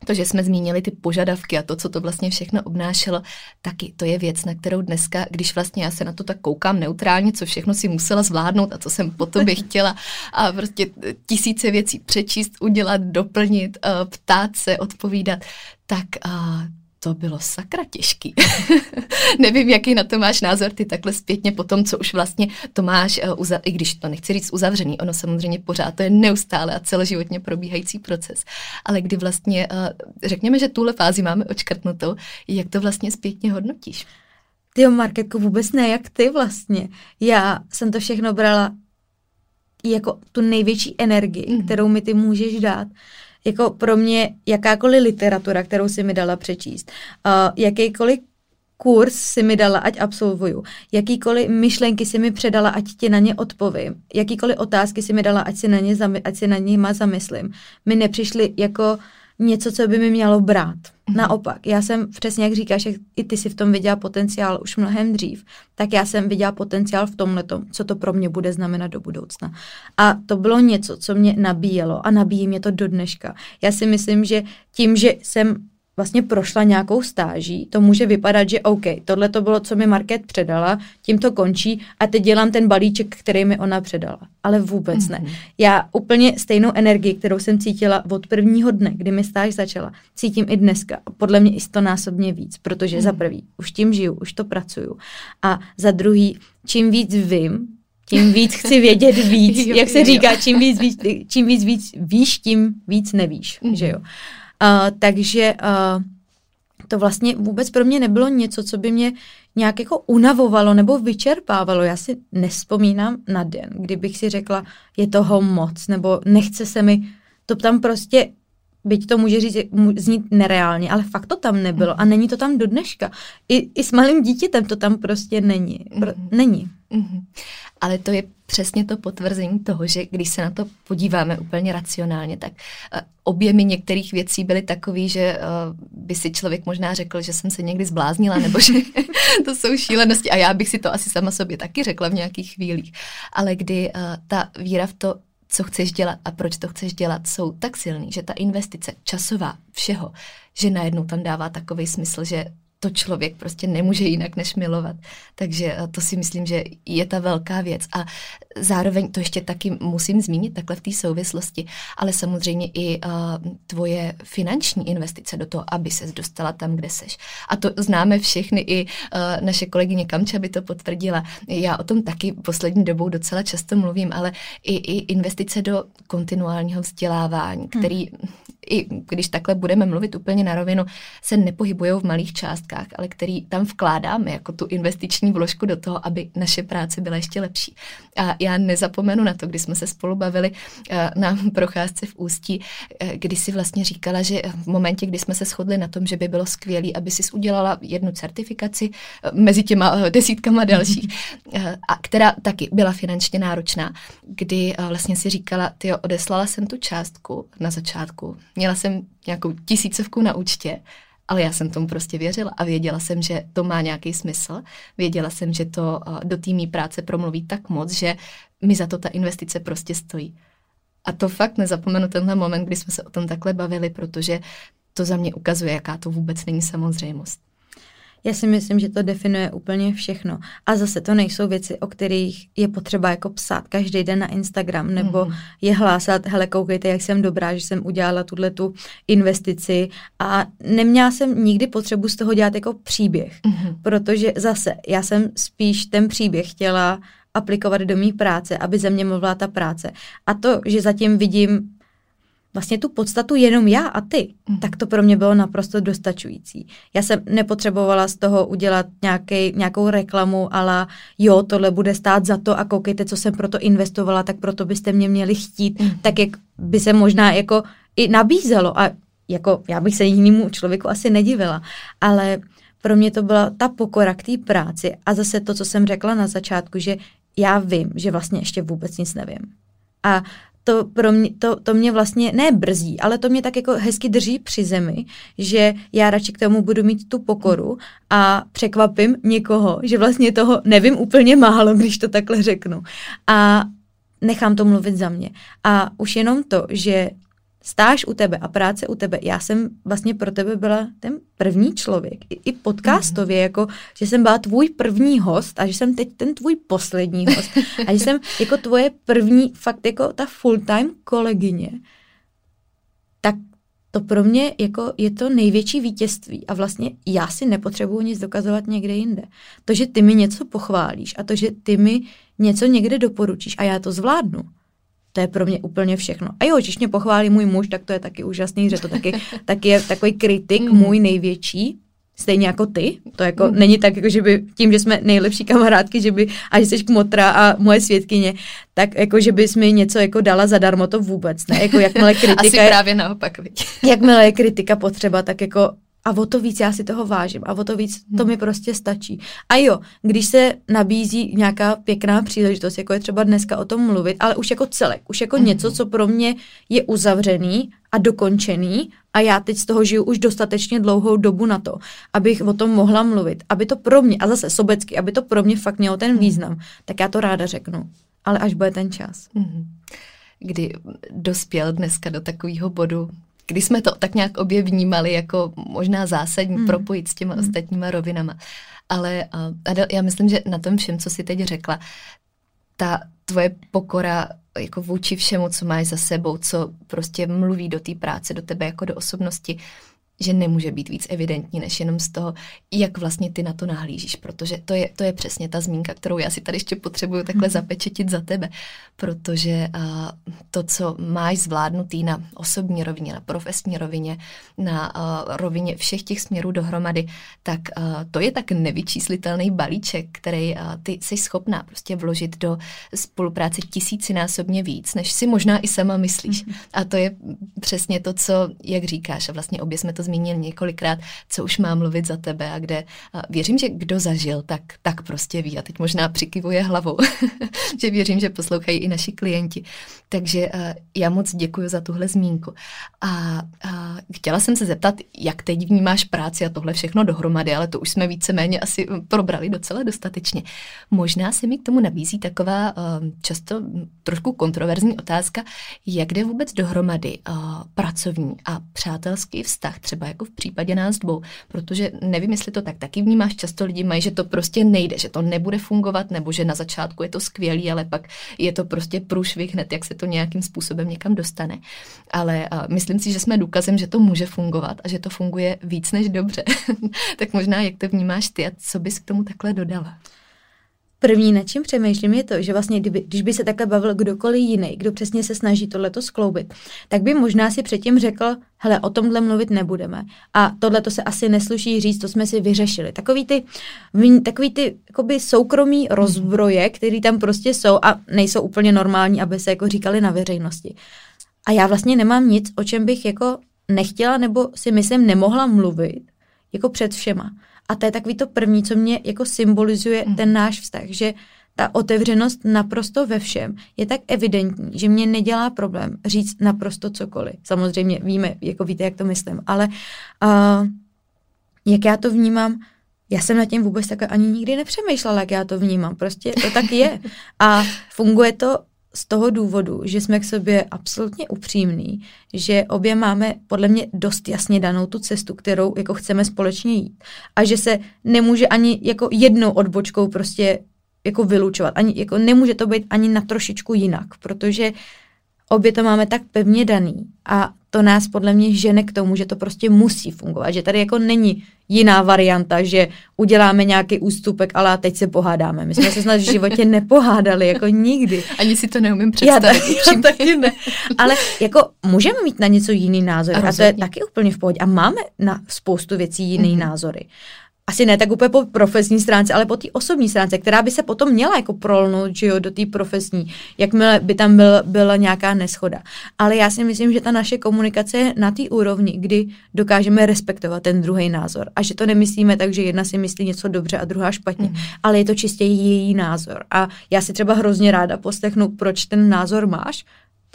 to, že jsme zmínili ty požadavky a to, co to vlastně všechno obnášelo, taky to je věc, na kterou dneska, když vlastně já se na to tak koukám neutrálně, co všechno si musela zvládnout a co jsem po tobě (laughs) chtěla a prostě tisíce věcí přečíst, udělat, doplnit, eh, ptát se, odpovídat, tak to bylo sakra těžký. (laughs) Nevím, jaký na to máš názor ty takhle zpětně po tom, co už vlastně to máš, uzav- i když to nechci říct uzavřený, ono samozřejmě pořád to je neustále a celoživotně probíhající proces. Ale kdy vlastně, uh, řekněme, že tuhle fázi máme očkrtnutou, jak to vlastně zpětně hodnotíš? Ty Marketko, vůbec ne, jak ty vlastně. Já jsem to všechno brala jako tu největší energii, mm. kterou mi ty můžeš dát jako pro mě jakákoliv literatura, kterou si mi dala přečíst, uh, jakýkoliv kurz si mi dala, ať absolvuju, jakýkoliv myšlenky si mi předala, ať ti na ně odpovím, jakýkoliv otázky si mi dala, ať si na ně, ať si na ně zamyslím, mi nepřišly jako něco, co by mi mělo brát. Mm-hmm. Naopak, já jsem přesně jak říkáš, jak i ty si v tom viděla potenciál už mnohem dřív, tak já jsem viděla potenciál v tomhle, co to pro mě bude znamenat do budoucna. A to bylo něco, co mě nabíjelo a nabíjí mě to do dneška. Já si myslím, že tím, že jsem vlastně prošla nějakou stáží, to může vypadat, že OK, tohle to bylo, co mi Market předala, tím to končí a teď dělám ten balíček, který mi ona předala. Ale vůbec mm-hmm. ne. Mhm. Já úplně stejnou energii, kterou jsem cítila od prvního dne, kdy mi stáž začala, cítím i dneska. Podle mě i stonásobně víc, protože mm-hmm. za prvý už tím žiju, už to pracuju. A za druhý, čím víc vím, tím víc chci vědět víc. (laughs) jo, Jak se jo. říká, čím víc, víc, čím víc, víc víš, tím víc nevíš. Mm-hmm. Že jo? Uh, takže uh, to vlastně vůbec pro mě nebylo něco, co by mě nějak jako unavovalo nebo vyčerpávalo. Já si nespomínám na den, kdybych si řekla, je toho moc, nebo nechce se mi, to tam prostě, byť to může říct, znít nereálně, ale fakt to tam nebylo a není to tam do dneška. I, i s malým dítětem to tam prostě není. Pro, není. Mm-hmm. Ale to je přesně to potvrzení toho, že když se na to podíváme úplně racionálně, tak uh, objemy některých věcí byly takový, že uh, by si člověk možná řekl, že jsem se někdy zbláznila, nebo že (laughs) (laughs) to jsou šílenosti a já bych si to asi sama sobě taky řekla v nějakých chvílích. Ale kdy uh, ta víra v to, co chceš dělat a proč to chceš dělat, jsou tak silný, že ta investice časová, všeho, že najednou tam dává takový smysl, že to člověk prostě nemůže jinak než milovat. Takže eh, to si myslím, že je ta velká věc. A zároveň to ještě taky musím zmínit takhle v té souvislosti, ale samozřejmě i uh, tvoje finanční investice do toho, aby ses dostala tam, kde seš. A to známe všechny, i uh, naše kolegyně Kamča by to potvrdila. Já o tom taky poslední dobou docela často mluvím, ale i, i investice do kontinuálního vzdělávání, který hmm i když takhle budeme mluvit úplně na rovinu, se nepohybují v malých částkách, ale který tam vkládáme jako tu investiční vložku do toho, aby naše práce byla ještě lepší. A já nezapomenu na to, když jsme se spolu bavili eh, na procházce v Ústí, eh, kdy si vlastně říkala, že v momentě, kdy jsme se shodli na tom, že by bylo skvělé, aby si udělala jednu certifikaci eh, mezi těma desítkama dalších, (laughs) a která taky byla finančně náročná, kdy vlastně si říkala, ty odeslala jsem tu částku na začátku, Měla jsem nějakou tisícovku na účtě, ale já jsem tomu prostě věřila a věděla jsem, že to má nějaký smysl. Věděla jsem, že to do týmí práce promluví tak moc, že mi za to ta investice prostě stojí. A to fakt nezapomenu tenhle moment, kdy jsme se o tom takhle bavili, protože to za mě ukazuje, jaká to vůbec není samozřejmost. Já si myslím, že to definuje úplně všechno. A zase to nejsou věci, o kterých je potřeba jako psát každý den na Instagram, nebo mm. je hlásat, hele, koukejte, jak jsem dobrá, že jsem udělala tuhle tu investici. A neměla jsem nikdy potřebu z toho dělat jako příběh, mm. protože zase já jsem spíš ten příběh chtěla aplikovat do mý práce, aby ze mě mluvila ta práce. A to, že zatím vidím vlastně tu podstatu jenom já a ty, mm. tak to pro mě bylo naprosto dostačující. Já jsem nepotřebovala z toho udělat nějaký, nějakou reklamu, ale jo, tohle bude stát za to a koukejte, co jsem proto investovala, tak proto byste mě měli chtít, mm. tak jak by se možná jako i nabízelo a jako já bych se jinému člověku asi nedivila, ale pro mě to byla ta pokora k té práci a zase to, co jsem řekla na začátku, že já vím, že vlastně ještě vůbec nic nevím. A to, pro mě, to, to mě vlastně ne brzí, ale to mě tak jako hezky drží při zemi, že já radši k tomu budu mít tu pokoru a překvapím někoho, že vlastně toho nevím úplně málo, když to takhle řeknu. A nechám to mluvit za mě. A už jenom to, že stáž u tebe a práce u tebe, já jsem vlastně pro tebe byla ten první člověk, i, i podcastově, mm. jako, že jsem byla tvůj první host a že jsem teď ten tvůj poslední host. A že jsem (laughs) jako tvoje první, fakt jako ta full-time kolegyně, tak to pro mě jako je to největší vítězství. A vlastně já si nepotřebuju nic dokazovat někde jinde. To, že ty mi něco pochválíš a to, že ty mi něco někde doporučíš a já to zvládnu, to je pro mě úplně všechno. A jo, když mě pochválí můj muž, tak to je taky úžasný, že to taky, (laughs) taky je takový kritik mm. můj největší, stejně jako ty. To jako mm. není tak, jako že by tím, že jsme nejlepší kamarádky, že by, a že jsi kmotra a moje světkyně, tak jako, že bys mi něco jako dala zadarmo, to vůbec ne. Jako jakmile (laughs) kritika Asi právě naopak, viď. Jakmile je kritika potřeba, tak jako a o to víc já si toho vážím a o to víc to hmm. mi prostě stačí. A jo, když se nabízí nějaká pěkná příležitost, jako je třeba dneska o tom mluvit, ale už jako celek, už jako hmm. něco, co pro mě je uzavřený a dokončený a já teď z toho žiju už dostatečně dlouhou dobu na to, abych o tom mohla mluvit, aby to pro mě, a zase sobecky, aby to pro mě fakt mělo ten hmm. význam, tak já to ráda řeknu. Ale až bude ten čas. Hmm. Kdy dospěl dneska do takového bodu, kdy jsme to tak nějak obě vnímali jako možná zásadní mm. propojit s těma mm. ostatníma rovinama. Ale uh, Adel, já myslím, že na tom všem, co si teď řekla, ta tvoje pokora jako vůči všemu, co máš za sebou, co prostě mluví do té práce, do tebe jako do osobnosti, že nemůže být víc evidentní, než jenom z toho, jak vlastně ty na to nahlížíš, protože to je, to je přesně ta zmínka, kterou já si tady ještě potřebuju takhle mhm. zapečetit za tebe, protože a, to, co máš zvládnutý na osobní rovině, na profesní rovině, na a, rovině všech těch směrů dohromady, tak a, to je tak nevyčíslitelný balíček, který a, ty jsi schopná prostě vložit do spolupráce tisícinásobně víc, než si možná i sama myslíš. Mhm. A to je přesně to, co, jak říkáš, a vlastně obě jsme to zmínil několikrát, co už má mluvit za tebe a kde a věřím, že kdo zažil, tak, tak prostě ví. A teď možná přikivuje hlavou, (laughs) že věřím, že poslouchají i naši klienti. Takže já moc děkuji za tuhle zmínku. A uh, chtěla jsem se zeptat, jak teď vnímáš práci a tohle všechno dohromady, ale to už jsme víceméně asi probrali docela dostatečně. Možná se mi k tomu nabízí taková často trošku kontroverzní otázka, jak jde vůbec dohromady pracovní a přátelský vztah, třeba jako v případě nás dvou, protože nevím, jestli to tak taky vnímáš, často lidi mají, že to prostě nejde, že to nebude fungovat, nebo že na začátku je to skvělý, ale pak je to prostě průšvih hned, jak se to nějakým způsobem někam dostane. Ale uh, myslím si, že jsme důkazem, že to může fungovat a že to funguje víc než dobře. (laughs) tak možná, jak to vnímáš ty a co bys k tomu takhle dodala? První, nad čím přemýšlím, je to, že vlastně, kdyby, když by se takhle bavil kdokoliv jiný, kdo přesně se snaží tohleto skloubit, tak by možná si předtím řekl, hele, o tomhle mluvit nebudeme. A tohle to se asi nesluší říct, to jsme si vyřešili. Takový ty, takový ty jakoby soukromí rozbroje, které tam prostě jsou a nejsou úplně normální, aby se jako říkali na veřejnosti. A já vlastně nemám nic, o čem bych jako nechtěla nebo si myslím nemohla mluvit jako před všema. A to je takový to první, co mě jako symbolizuje mm. ten náš vztah, že ta otevřenost naprosto ve všem je tak evidentní, že mě nedělá problém říct naprosto cokoliv. Samozřejmě víme, jako víte, jak to myslím, ale uh, jak já to vnímám, já jsem nad tím vůbec tak ani nikdy nepřemýšlela, jak já to vnímám. Prostě to tak je. (laughs) A funguje to z toho důvodu, že jsme k sobě absolutně upřímní, že obě máme podle mě dost jasně danou tu cestu, kterou jako chceme společně jít. A že se nemůže ani jako jednou odbočkou prostě jako vylučovat. Ani, jako nemůže to být ani na trošičku jinak, protože obě to máme tak pevně daný a to nás podle mě žene k tomu, že to prostě musí fungovat, že tady jako není jiná varianta, že uděláme nějaký ústupek, ale teď se pohádáme. My jsme se snad v životě (laughs) nepohádali, jako nikdy. Ani si to neumím představit. Já, já taky ne. Ale jako můžeme mít na něco jiný názor a, a to je taky úplně v pohodě. A máme na spoustu věcí jiný mm-hmm. názory asi ne tak úplně po profesní stránce, ale po té osobní stránce, která by se potom měla jako prolnout že jo, do té profesní, jakmile by tam byl, byla nějaká neschoda. Ale já si myslím, že ta naše komunikace je na té úrovni, kdy dokážeme respektovat ten druhý názor. A že to nemyslíme tak, že jedna si myslí něco dobře a druhá špatně, mm. ale je to čistě její názor. A já si třeba hrozně ráda poslechnu, proč ten názor máš,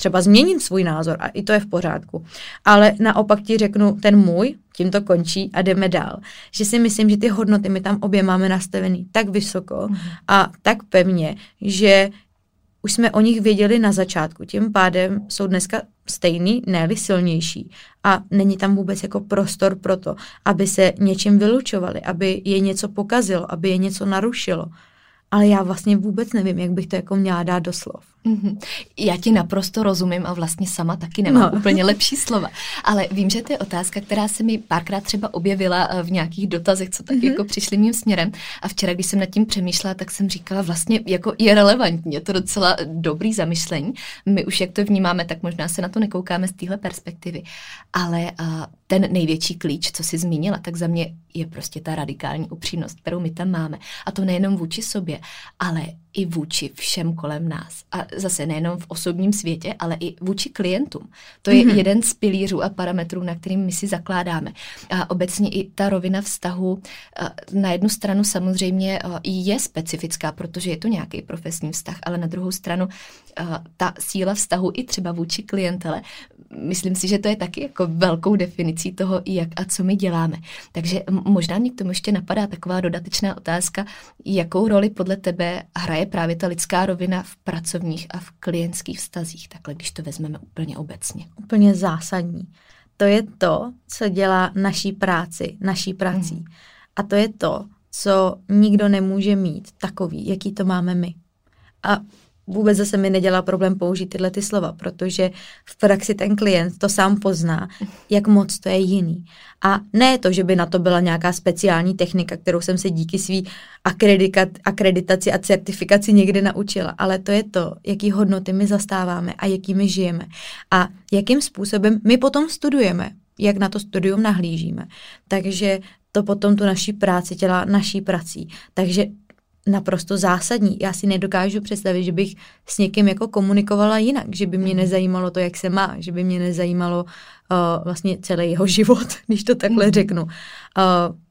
třeba změnit svůj názor a i to je v pořádku. Ale naopak ti řeknu ten můj, tím to končí a jdeme dál. Že si myslím, že ty hodnoty my tam obě máme nastavený tak vysoko a tak pevně, že už jsme o nich věděli na začátku, tím pádem jsou dneska stejný, ne silnější. A není tam vůbec jako prostor pro to, aby se něčím vylučovali, aby je něco pokazilo, aby je něco narušilo ale já vlastně vůbec nevím, jak bych to jako měla dát do slov. Mm-hmm. Já ti naprosto rozumím a vlastně sama taky nemám no. úplně lepší slova. Ale vím, že to je otázka, která se mi párkrát třeba objevila eh, v nějakých dotazech, co tak mm-hmm. jako přišli mým směrem. A včera, když jsem nad tím přemýšlela, tak jsem říkala, vlastně jako je relevantní, je to docela dobrý zamyšlení. My už jak to vnímáme, tak možná se na to nekoukáme z téhle perspektivy. Ale uh, ten největší klíč, co jsi zmínila, tak za mě je prostě ta radikální upřímnost, kterou my tam máme. A to nejenom vůči sobě, ale i vůči všem kolem nás. A zase nejenom v osobním světě, ale i vůči klientům. To je mm-hmm. jeden z pilířů a parametrů, na kterým my si zakládáme. A obecně i ta rovina vztahu na jednu stranu samozřejmě je specifická, protože je to nějaký profesní vztah, ale na druhou stranu ta síla vztahu i třeba vůči klientele, myslím si, že to je taky jako velkou definicí toho, jak a co my děláme. Takže možná mě k tomu ještě napadá taková dodatečná otázka, jakou roli podle tebe hraje právě ta lidská rovina v pracovních a v klientských vztazích, takhle když to vezmeme úplně obecně. Úplně zásadní. To je to, co dělá naší práci, naší prací. Mm. A to je to, co nikdo nemůže mít takový, jaký to máme my. A vůbec zase mi nedělá problém použít tyhle ty slova, protože v praxi ten klient to sám pozná, jak moc to je jiný. A ne to, že by na to byla nějaká speciální technika, kterou jsem se díky svý akreditaci a certifikaci někde naučila, ale to je to, jaký hodnoty my zastáváme a jakými žijeme. A jakým způsobem my potom studujeme, jak na to studium nahlížíme. Takže to potom tu naší práci dělá naší prací. Takže naprosto zásadní. Já si nedokážu představit, že bych s někým jako komunikovala jinak, že by mě mhm. nezajímalo to, jak se má, že by mě nezajímalo uh, vlastně celý jeho (laughs) život, když to takhle mm. řeknu. Uh,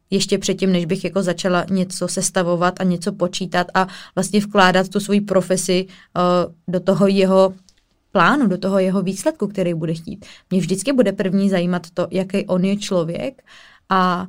ještě předtím, než bych jako začala něco sestavovat a něco počítat a vlastně vkládat tu svoji profesi uh, do toho jeho plánu, do toho jeho výsledku, který bude chtít. Mě vždycky bude první zajímat to, jaký on je člověk a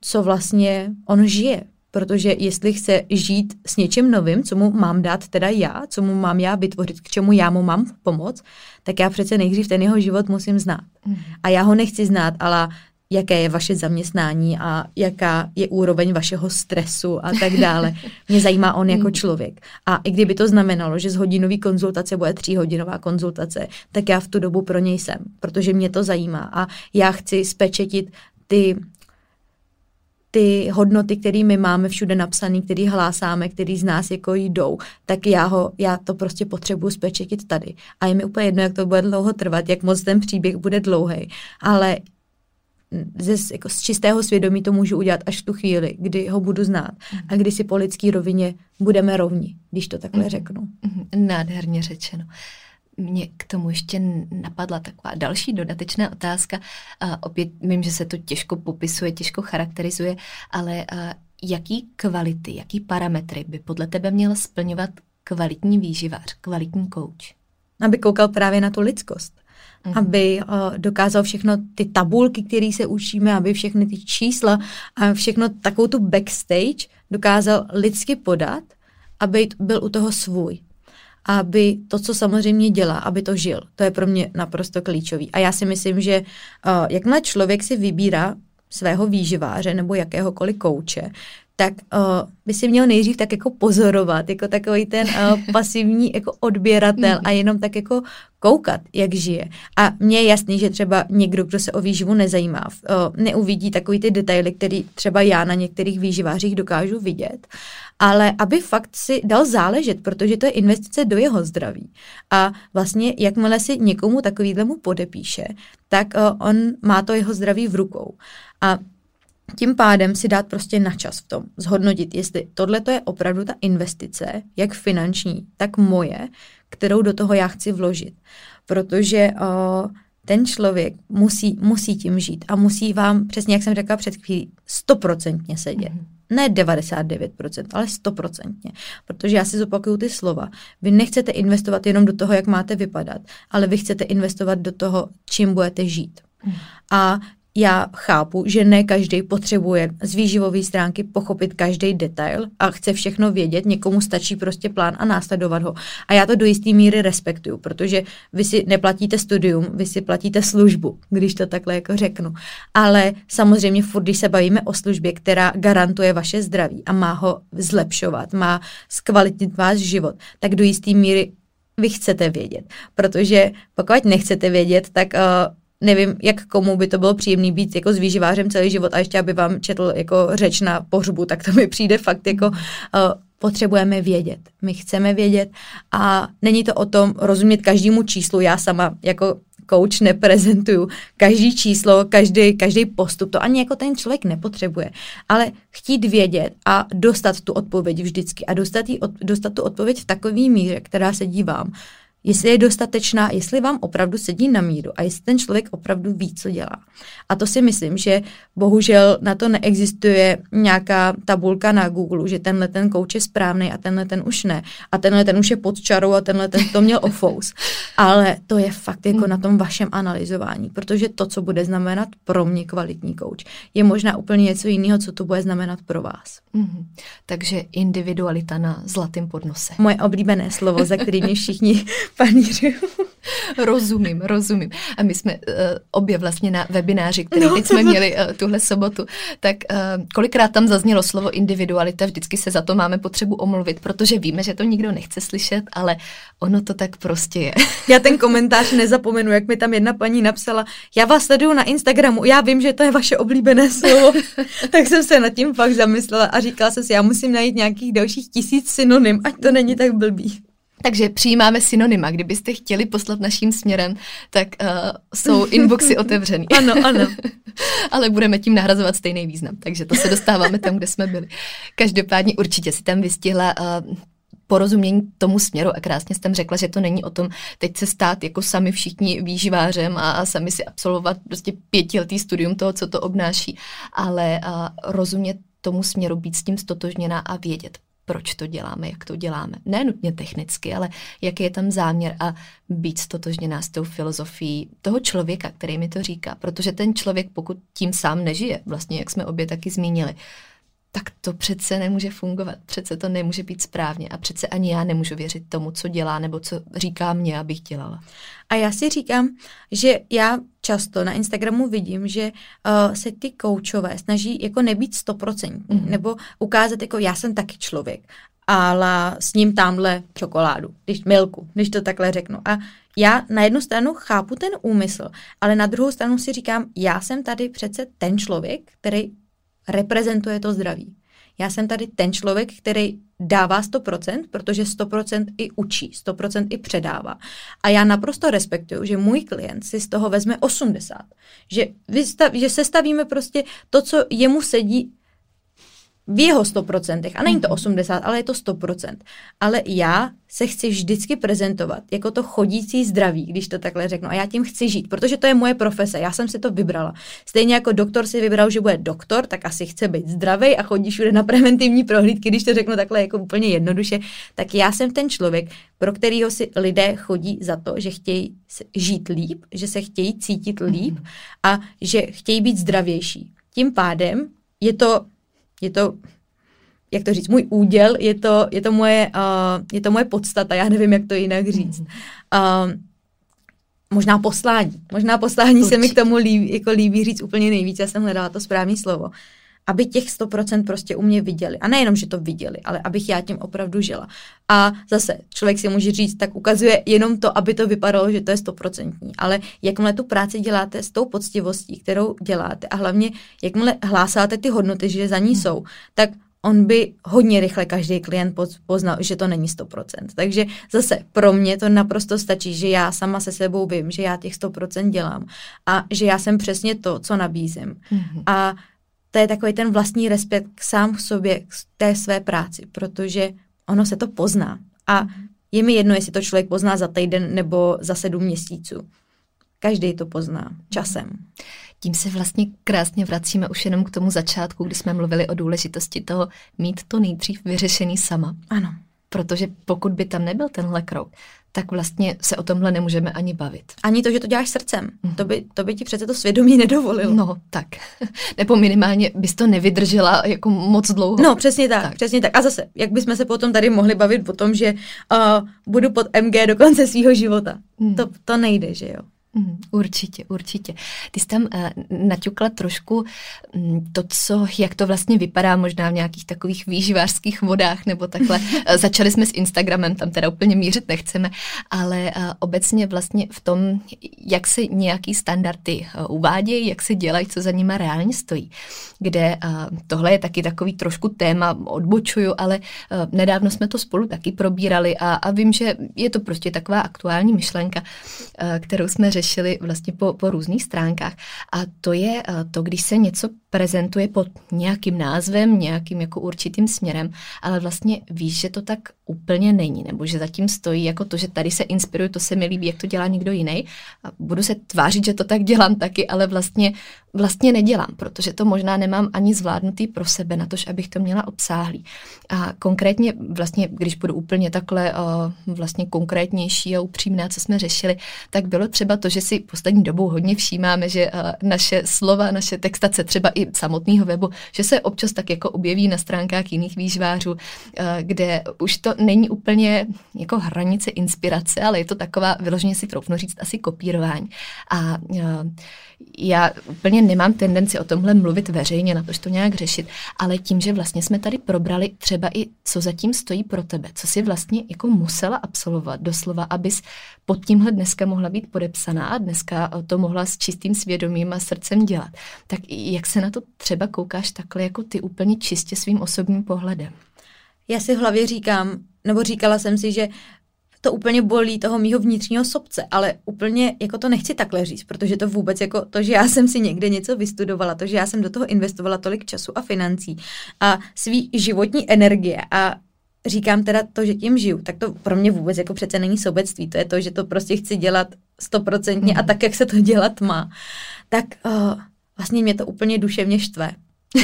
co vlastně on žije. Protože jestli chce žít s něčím novým, co mu mám dát teda já, co mu mám já vytvořit, k čemu já mu mám pomoct, tak já přece nejdřív ten jeho život musím znát. Mm. A já ho nechci znát, ale jaké je vaše zaměstnání a jaká je úroveň vašeho stresu a tak dále. (laughs) Mě zajímá on jako mm. člověk. A i kdyby to znamenalo, že z hodinový konzultace bude tříhodinová konzultace, tak já v tu dobu pro něj jsem, protože mě to zajímá a já chci spečetit ty ty hodnoty, které my máme všude napsané, které hlásáme, které z nás jako jdou, tak já, ho, já to prostě potřebuji spečetit tady. A je mi úplně jedno, jak to bude dlouho trvat, jak moc ten příběh bude dlouhý. Ale ze, jako z čistého svědomí to můžu udělat až v tu chvíli, kdy ho budu znát a kdy si po lidský rovině budeme rovni, když to takhle mm. řeknu. Mm, nádherně řečeno. Mě k tomu ještě napadla taková další dodatečná otázka. A opět vím, že se to těžko popisuje, těžko charakterizuje, ale jaký kvality, jaký parametry by podle tebe měl splňovat kvalitní výživář, kvalitní kouč? Aby koukal právě na tu lidskost mm. aby uh, dokázal všechno ty tabulky, které se učíme, aby všechny ty čísla a všechno takovou tu backstage dokázal lidsky podat, aby byl u toho svůj. Aby to, co samozřejmě dělá, aby to žil. To je pro mě naprosto klíčový. A já si myslím, že uh, jakmile člověk si vybírá svého výživáře nebo jakéhokoliv kouče, tak uh, by si měl nejdřív tak jako pozorovat, jako takový ten uh, (laughs) pasivní jako odběratel a jenom tak jako koukat, jak žije. A mně je jasný, že třeba někdo, kdo se o výživu nezajímá, uh, neuvidí takový ty detaily, který třeba já na některých výživářích dokážu vidět, ale aby fakt si dal záležet, protože to je investice do jeho zdraví. A vlastně jakmile si někomu takovýhlemu podepíše, tak uh, on má to jeho zdraví v rukou. A tím pádem si dát prostě na čas v tom, zhodnotit, jestli tohle je opravdu ta investice, jak finanční, tak moje, kterou do toho já chci vložit. Protože uh, ten člověk musí, musí tím žít a musí vám, přesně jak jsem řekla před chvílí, stoprocentně sedět. Mm-hmm. Ne 99%, ale stoprocentně. Protože já si zopakuju ty slova. Vy nechcete investovat jenom do toho, jak máte vypadat, ale vy chcete investovat do toho, čím budete žít. Mm. A já chápu, že ne každý potřebuje z výživové stránky pochopit každý detail a chce všechno vědět, někomu stačí prostě plán a následovat ho. A já to do jisté míry respektuju, protože vy si neplatíte studium, vy si platíte službu, když to takhle jako řeknu. Ale samozřejmě furt, když se bavíme o službě, která garantuje vaše zdraví a má ho zlepšovat, má zkvalitnit váš život, tak do jisté míry vy chcete vědět. Protože pokud nechcete vědět, tak uh, nevím, jak komu by to bylo příjemný být jako s výživářem celý život a ještě aby vám četl jako řeč na pohřbu, tak to mi přijde fakt jako uh, potřebujeme vědět. My chceme vědět a není to o tom rozumět každému číslu. Já sama jako coach neprezentuju každý číslo, každý, každý postup, to ani jako ten člověk nepotřebuje. Ale chtít vědět a dostat tu odpověď vždycky a dostat, jí, dostat tu odpověď v takový míře, která se dívám, jestli je dostatečná, jestli vám opravdu sedí na míru a jestli ten člověk opravdu ví, co dělá. A to si myslím, že bohužel na to neexistuje nějaká tabulka na Google, že tenhle ten kouč je správný a tenhle ten už ne. A tenhle ten už je pod čarou a tenhle ten to měl ofous. (laughs) Ale to je fakt jako na tom vašem analyzování, protože to, co bude znamenat pro mě kvalitní kouč, je možná úplně něco jiného, co to bude znamenat pro vás. Mm-hmm. Takže individualita na zlatém podnose. Moje oblíbené slovo, za kterými všichni (laughs) paníři. rozumím, rozumím. A my jsme uh, obě vlastně na webináři, který no. teď jsme měli uh, tuhle sobotu, tak uh, kolikrát tam zaznělo slovo individualita, vždycky se za to máme potřebu omluvit, protože víme, že to nikdo nechce slyšet, ale ono to tak prostě je. (laughs) já ten komentář nezapomenu, jak mi tam jedna paní napsala, já vás sleduju na Instagramu, já vím, že to je vaše oblíbené (laughs) slovo. tak jsem se nad tím fakt zamyslela a říkala jsem si, já musím najít nějakých dalších tisíc synonym, ať to není tak blbý. Takže přijímáme synonyma. Kdybyste chtěli poslat naším směrem, tak uh, jsou inboxy (laughs) otevřený. ano, ano. (laughs) Ale budeme tím nahrazovat stejný význam, takže to se dostáváme tam, kde jsme byli. Každopádně určitě si tam vystihla uh, porozumění tomu směru a krásně jsem řekla, že to není o tom teď se stát jako sami všichni výživářem a, a sami si absolvovat prostě pětiletý studium toho, co to obnáší, ale a rozumět tomu směru, být s tím stotožněná a vědět, proč to děláme, jak to děláme. Ne nutně technicky, ale jaký je tam záměr a být stotožněná s tou filozofií toho člověka, který mi to říká. Protože ten člověk, pokud tím sám nežije, vlastně jak jsme obě taky zmínili, tak to přece nemůže fungovat, přece to nemůže být správně a přece ani já nemůžu věřit tomu, co dělá nebo co říká mě, abych dělala. A já si říkám, že já často na Instagramu vidím, že uh, se ty koučové snaží jako nebýt stoprocentní, mm. nebo ukázat jako já jsem taky člověk, ale s ním tamhle čokoládu, když milku, když to takhle řeknu. A já na jednu stranu chápu ten úmysl, ale na druhou stranu si říkám, já jsem tady přece ten člověk, který reprezentuje to zdraví. Já jsem tady ten člověk, který dává 100%, protože 100% i učí, 100% i předává. A já naprosto respektuju, že můj klient si z toho vezme 80. Že, vystav, že sestavíme prostě to, co jemu sedí v jeho 100%, a není to 80, mhm. ale je to 100%. Ale já se chci vždycky prezentovat jako to chodící zdraví, když to takhle řeknu. A já tím chci žít, protože to je moje profese, já jsem si to vybrala. Stejně jako doktor si vybral, že bude doktor, tak asi chce být zdravý a chodí všude na preventivní prohlídky, když to řeknu takhle jako úplně jednoduše. Tak já jsem ten člověk, pro kterýho si lidé chodí za to, že chtějí žít líp, že se chtějí cítit líp mhm. a že chtějí být zdravější. Tím pádem je to je to, jak to říct, můj úděl, je to, je to, moje, uh, je to moje podstata, já nevím, jak to jinak říct. Uh, možná poslání. Možná poslání Určitě. se mi k tomu líbí, jako líbí říct úplně nejvíc, já jsem hledala to správné slovo aby těch 100% prostě u mě viděli. A nejenom, že to viděli, ale abych já tím opravdu žila. A zase, člověk si může říct, tak ukazuje jenom to, aby to vypadalo, že to je 100%. Ale jakmile tu práci děláte s tou poctivostí, kterou děláte a hlavně jakmile hlásáte ty hodnoty, že za ní hmm. jsou, tak on by hodně rychle každý klient poznal, že to není 100%. Takže zase pro mě to naprosto stačí, že já sama se sebou vím, že já těch 100% dělám a že já jsem přesně to, co nabízím. Mm-hmm. A to je takový ten vlastní respekt sám k sobě, k té své práci, protože ono se to pozná. A je mi jedno, jestli to člověk pozná za týden nebo za sedm měsíců. Každý to pozná časem. Tím se vlastně krásně vracíme už jenom k tomu začátku, kdy jsme mluvili o důležitosti toho mít to nejdřív vyřešený sama. Ano. Protože pokud by tam nebyl tenhle krok, tak vlastně se o tomhle nemůžeme ani bavit. Ani to, že to děláš srdcem. Mm. To, by, to by ti přece to svědomí nedovolilo. No, tak. (laughs) Nebo minimálně bys to nevydržela jako moc dlouho. No, přesně tak, tak. přesně tak. A zase, jak bychom se potom tady mohli bavit o tom, že uh, budu pod MG do konce svého života. Mm. To, to nejde, že jo. Mm, určitě, určitě. Ty jsi tam uh, naťukla trošku um, to, co, jak to vlastně vypadá možná v nějakých takových výživářských vodách nebo takhle. uh, (laughs) začali jsme s Instagramem, tam teda úplně mířit nechceme, ale uh, obecně vlastně v tom, jak se nějaký standardy uh, uvádějí, jak se dělají, co za nima reálně stojí. Kde uh, tohle je taky takový trošku téma, odbočuju, ale uh, nedávno jsme to spolu taky probírali a, a vím, že je to prostě taková aktuální myšlenka, uh, kterou jsme řešili řešili vlastně po, po různých stránkách. A to je eh, to, když se něco prezentuje pod nějakým názvem, nějakým jako určitým směrem, ale vlastně víš, že to tak úplně není, nebo že zatím stojí jako to, že tady se inspiruju, to se mi líbí, jak to dělá někdo jiný. A budu se tvářit, že to tak dělám taky, ale vlastně, vlastně nedělám, protože to možná nemám ani zvládnutý pro sebe, na to, abych to měla obsáhlý. A konkrétně vlastně, když budu úplně takhle vlastně konkrétnější a upřímná, co jsme řešili, tak bylo třeba to, že si poslední dobou hodně všímáme, že naše slova, naše textace třeba i samotného webu, že se občas tak jako objeví na stránkách jiných výžvářů, uh, kde už to není úplně jako hranice inspirace, ale je to taková, vyloženě si troufnu říct, asi kopírování. A uh, já úplně nemám tendenci o tomhle mluvit veřejně, na to, to nějak řešit, ale tím, že vlastně jsme tady probrali třeba i, co zatím stojí pro tebe, co si vlastně jako musela absolvovat doslova, abys pod tímhle dneska mohla být podepsaná a dneska to mohla s čistým svědomím a srdcem dělat. Tak jak se na to třeba koukáš takhle jako ty úplně čistě svým osobním pohledem? Já si v hlavě říkám, nebo říkala jsem si, že to úplně bolí toho mýho vnitřního sobce, ale úplně jako to nechci takhle říct, protože to vůbec jako to, že já jsem si někde něco vystudovala, to, že já jsem do toho investovala tolik času a financí a svý životní energie a říkám teda to, že tím žiju, tak to pro mě vůbec jako přece není sobectví, to je to, že to prostě chci dělat stoprocentně mm. a tak, jak se to dělat má. Tak uh, vlastně mě to úplně duševně štve.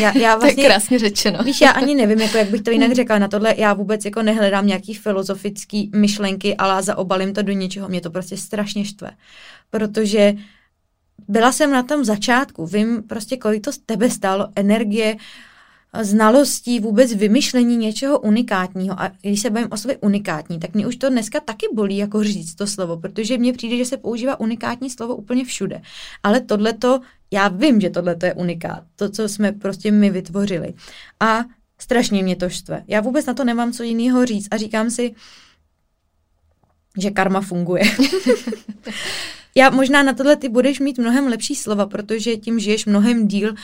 Já, já vlastně, (laughs) to je vlastně- krásně řečeno. Víš, já ani nevím, jako jak bych to jinak řekla. Na tohle já vůbec jako nehledám nějaký filozofický myšlenky, ale zaobalím to do něčeho. Mě to prostě strašně štve. Protože byla jsem na tom začátku, vím prostě, kolik to z tebe stálo energie, znalostí, vůbec vymyšlení něčeho unikátního. A když se bavím o slově unikátní, tak mě už to dneska taky bolí jako říct to slovo, protože mně přijde, že se používá unikátní slovo úplně všude. Ale tohle to, já vím, že tohle je unikát, to, co jsme prostě my vytvořili. A strašně mě to štve. Já vůbec na to nemám co jiného říct a říkám si, že karma funguje. (laughs) Já možná na tohle ty budeš mít mnohem lepší slova, protože tím žiješ mnohem díl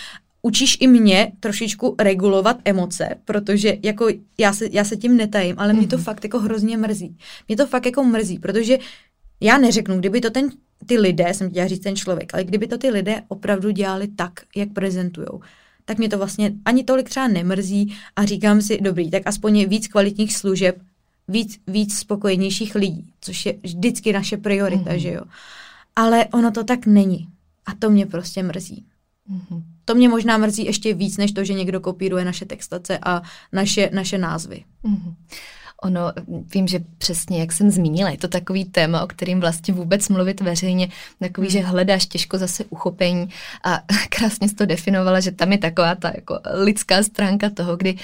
učíš i mě trošičku regulovat emoce, protože jako já se, já se tím netajím, ale mě to mm-hmm. fakt jako hrozně mrzí. Mě to fakt jako mrzí, protože já neřeknu, kdyby to ten, ty lidé, jsem chtěla říct ten člověk, ale kdyby to ty lidé opravdu dělali tak, jak prezentujou, tak mě to vlastně ani tolik třeba nemrzí a říkám si, dobrý, tak aspoň je víc kvalitních služeb, víc, víc spokojenějších lidí, což je vždycky naše priorita, mm-hmm. že jo. Ale ono to tak není. A to mě prostě mrzí. Mm-hmm. To mě možná mrzí ještě víc, než to, že někdo kopíruje naše textace a naše, naše názvy. Mm-hmm. Ono, vím, že přesně, jak jsem zmínila, je to takový téma, o kterým vlastně vůbec mluvit veřejně, takový, hmm. že hledáš těžko zase uchopení a (laughs) krásně jsi to definovala, že tam je taková ta jako lidská stránka toho, kdy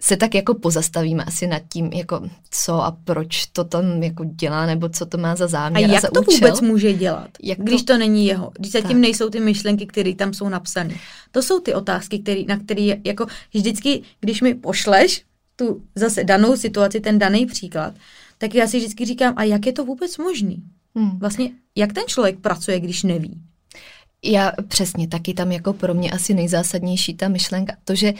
se tak jako pozastavíme asi nad tím, jako co a proč to tam jako dělá, nebo co to má za záměr a jak a za to účel. vůbec může dělat, jak když to... to není jeho, když zatím tak. nejsou ty myšlenky, které tam jsou napsané. To jsou ty otázky, který, na které jako vždycky, když mi pošleš tu zase danou situaci, ten daný příklad, tak já si vždycky říkám, a jak je to vůbec možný? Hmm. Vlastně, jak ten člověk pracuje, když neví? Já přesně, taky tam jako pro mě asi nejzásadnější ta myšlenka, to, že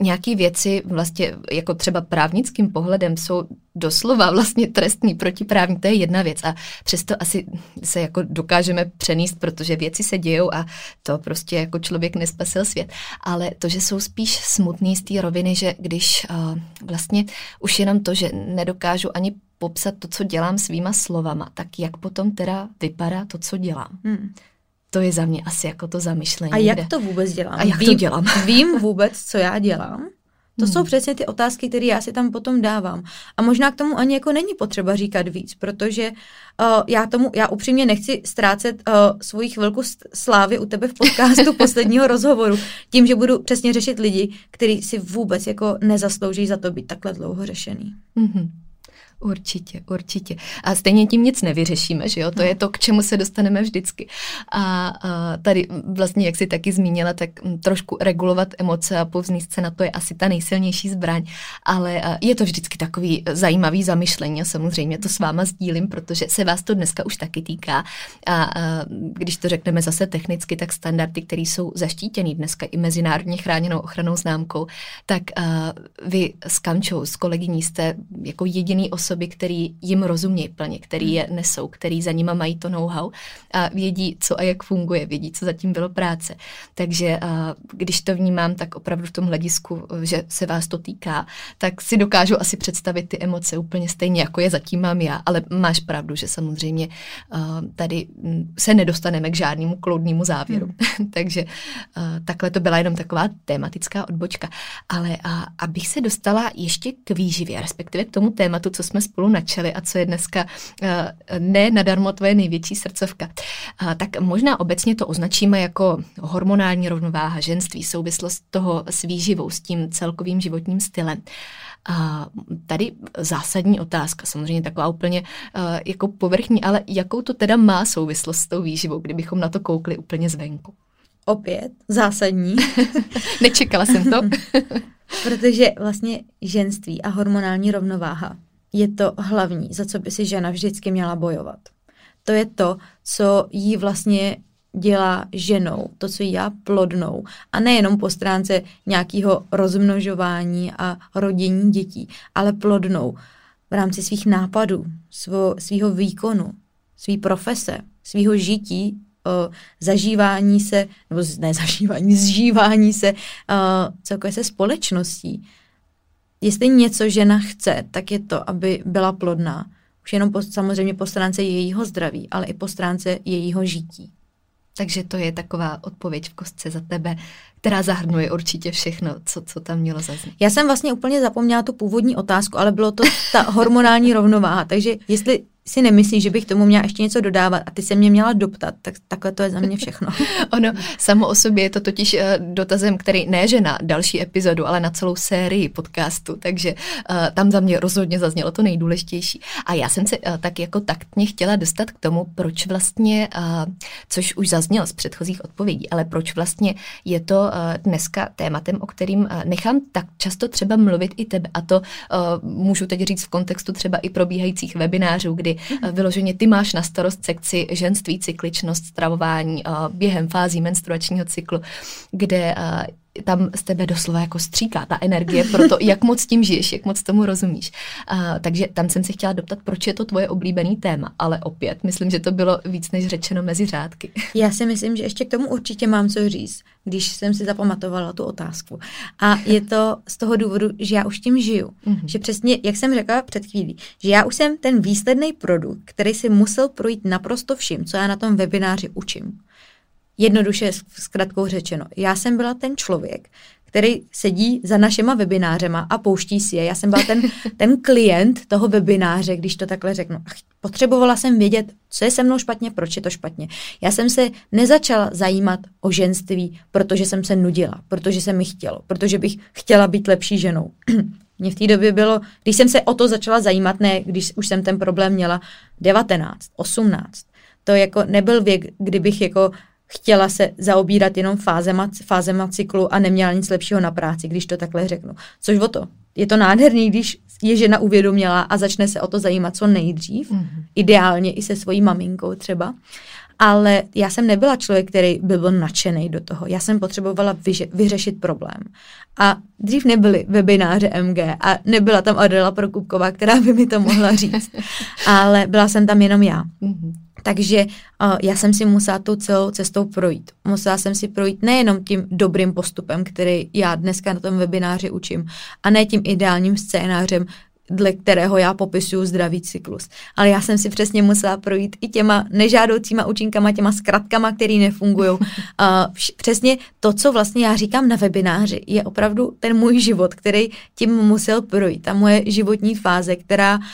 nějaké věci vlastně jako třeba právnickým pohledem jsou doslova vlastně trestný, protiprávní, to je jedna věc a přesto asi se jako dokážeme přenést, protože věci se dějou a to prostě jako člověk nespasil svět. Ale to, že jsou spíš smutný z té roviny, že když uh, vlastně už jenom to, že nedokážu ani popsat to, co dělám svýma slovama, tak jak potom teda vypadá to, co dělám. Hmm. To je za mě asi jako to zamyšlení. A jak kde... to vůbec dělám? A jak vím, to dělám? (laughs) vím vůbec, co já dělám? To hmm. jsou přesně ty otázky, které já si tam potom dávám. A možná k tomu ani jako není potřeba říkat víc, protože uh, já tomu, já upřímně nechci ztrácet uh, svoji chvilku slávy u tebe v podcastu (laughs) posledního rozhovoru tím, že budu přesně řešit lidi, kteří si vůbec jako nezaslouží za to být takhle dlouho řešený. Hmm. Určitě, určitě. A stejně tím nic nevyřešíme, že jo? To no. je to, k čemu se dostaneme vždycky. A, a tady vlastně, jak jsi taky zmínila, tak trošku regulovat emoce a povzníst se na to je asi ta nejsilnější zbraň. Ale je to vždycky takový zajímavý zamyšlení a samozřejmě to s váma sdílím, protože se vás to dneska už taky týká. A, a když to řekneme zase technicky, tak standardy, které jsou zaštítěny dneska i mezinárodně chráněnou ochranou známkou, tak a, vy s Kamčou, s kolegyní jste jako jediný osob osoby, který jim rozumějí plně, který je nesou, který za nima mají to know-how a vědí, co a jak funguje, vědí, co zatím bylo práce. Takže když to vnímám, tak opravdu v tom hledisku, že se vás to týká, tak si dokážu asi představit ty emoce úplně stejně, jako je zatím mám já, ale máš pravdu, že samozřejmě tady se nedostaneme k žádnému kloudnému závěru. Hmm. (laughs) Takže takhle to byla jenom taková tematická odbočka. Ale abych se dostala ještě k výživě, respektive k tomu tématu, co jsme jsme spolu načali a co je dneska eh, ne nadarmo tvoje největší srdcovka. Tak možná obecně to označíme jako hormonální rovnováha ženství, souvislost toho s výživou, s tím celkovým životním stylem. A tady zásadní otázka, samozřejmě taková úplně uh, jako povrchní, ale jakou to teda má souvislost s tou výživou, kdybychom na to koukli úplně zvenku? Opět zásadní. (laughs) Nečekala jsem to. (laughs) Protože vlastně ženství a hormonální rovnováha je to hlavní, za co by si žena vždycky měla bojovat. To je to, co jí vlastně dělá ženou, to, co jí dělá plodnou. A nejenom po stránce nějakého rozmnožování a rodění dětí, ale plodnou. v rámci svých nápadů, svého výkonu, své profese, svého žití, uh, zažívání se, nebo ne zažívání, (laughs) zžívání se uh, celkově se společností. Jestli něco žena chce, tak je to, aby byla plodná. Už jenom po, samozřejmě po stránce jejího zdraví, ale i po stránce jejího žití. Takže to je taková odpověď v kostce za tebe, která zahrnuje určitě všechno, co, co tam mělo zaznít. Já jsem vlastně úplně zapomněla tu původní otázku, ale bylo to ta hormonální rovnováha. Takže jestli si nemyslíš, že bych tomu měla ještě něco dodávat a ty se mě měla doptat, tak takhle to je za mě všechno. (laughs) ono samo o sobě je to totiž uh, dotazem, který ne že na další epizodu, ale na celou sérii podcastu, takže uh, tam za mě rozhodně zaznělo to nejdůležitější. A já jsem se uh, tak jako taktně chtěla dostat k tomu, proč vlastně, což už zaznělo z předchozích odpovědí, ale proč vlastně je to dneska tématem, o kterým nechám tak často třeba mluvit i tebe. A to můžu teď říct v kontextu třeba i probíhajících webinářů, kdy kdy vyloženě ty máš na starost sekci ženství, cykličnost, stravování během fází menstruačního cyklu, kde tam z tebe doslova jako stříká ta energie pro to, jak moc tím žiješ, jak moc tomu rozumíš. Uh, takže tam jsem se chtěla doptat, proč je to tvoje oblíbený téma, ale opět, myslím, že to bylo víc než řečeno mezi řádky. Já si myslím, že ještě k tomu určitě mám co říct, když jsem si zapamatovala tu otázku. A je to z toho důvodu, že já už tím žiju. Mm-hmm. Že přesně, jak jsem řekla před chvílí, že já už jsem ten výsledný produkt, který si musel projít naprosto vším, co já na tom webináři učím. Jednoduše s kratkou řečeno. Já jsem byla ten člověk, který sedí za našima webinářema a pouští si je. Já jsem byla ten, (laughs) ten klient toho webináře, když to takhle řeknu. Potřebovala jsem vědět, co je se mnou špatně, proč je to špatně. Já jsem se nezačala zajímat o ženství, protože jsem se nudila, protože se mi chtělo, protože bych chtěla být lepší ženou. (clears throat) Mně v té době bylo, když jsem se o to začala zajímat, ne když už jsem ten problém měla 19, 18. To jako nebyl věk, kdybych jako chtěla se zaobírat jenom fázema, fázema cyklu a neměla nic lepšího na práci, když to takhle řeknu. Což o to. Je to nádherný, když je žena uvědomila a začne se o to zajímat co nejdřív, mm-hmm. ideálně i se svojí maminkou třeba. Ale já jsem nebyla člověk, který by byl nadšený do toho. Já jsem potřebovala vyže- vyřešit problém. A dřív nebyly webináře MG a nebyla tam Adela Prokupková, která by mi to mohla říct. (laughs) Ale byla jsem tam jenom já. Mm-hmm. Takže uh, já jsem si musela tou celou cestou projít. Musela jsem si projít nejenom tím dobrým postupem, který já dneska na tom webináři učím, a ne tím ideálním scénářem, dle kterého já popisuju zdravý cyklus. Ale já jsem si přesně musela projít i těma nežádoucíma účinkama, těma zkratkama, které nefungují. (laughs) přesně to, co vlastně já říkám na webináři, je opravdu ten můj život, který tím musel projít. Ta moje životní fáze, která uh,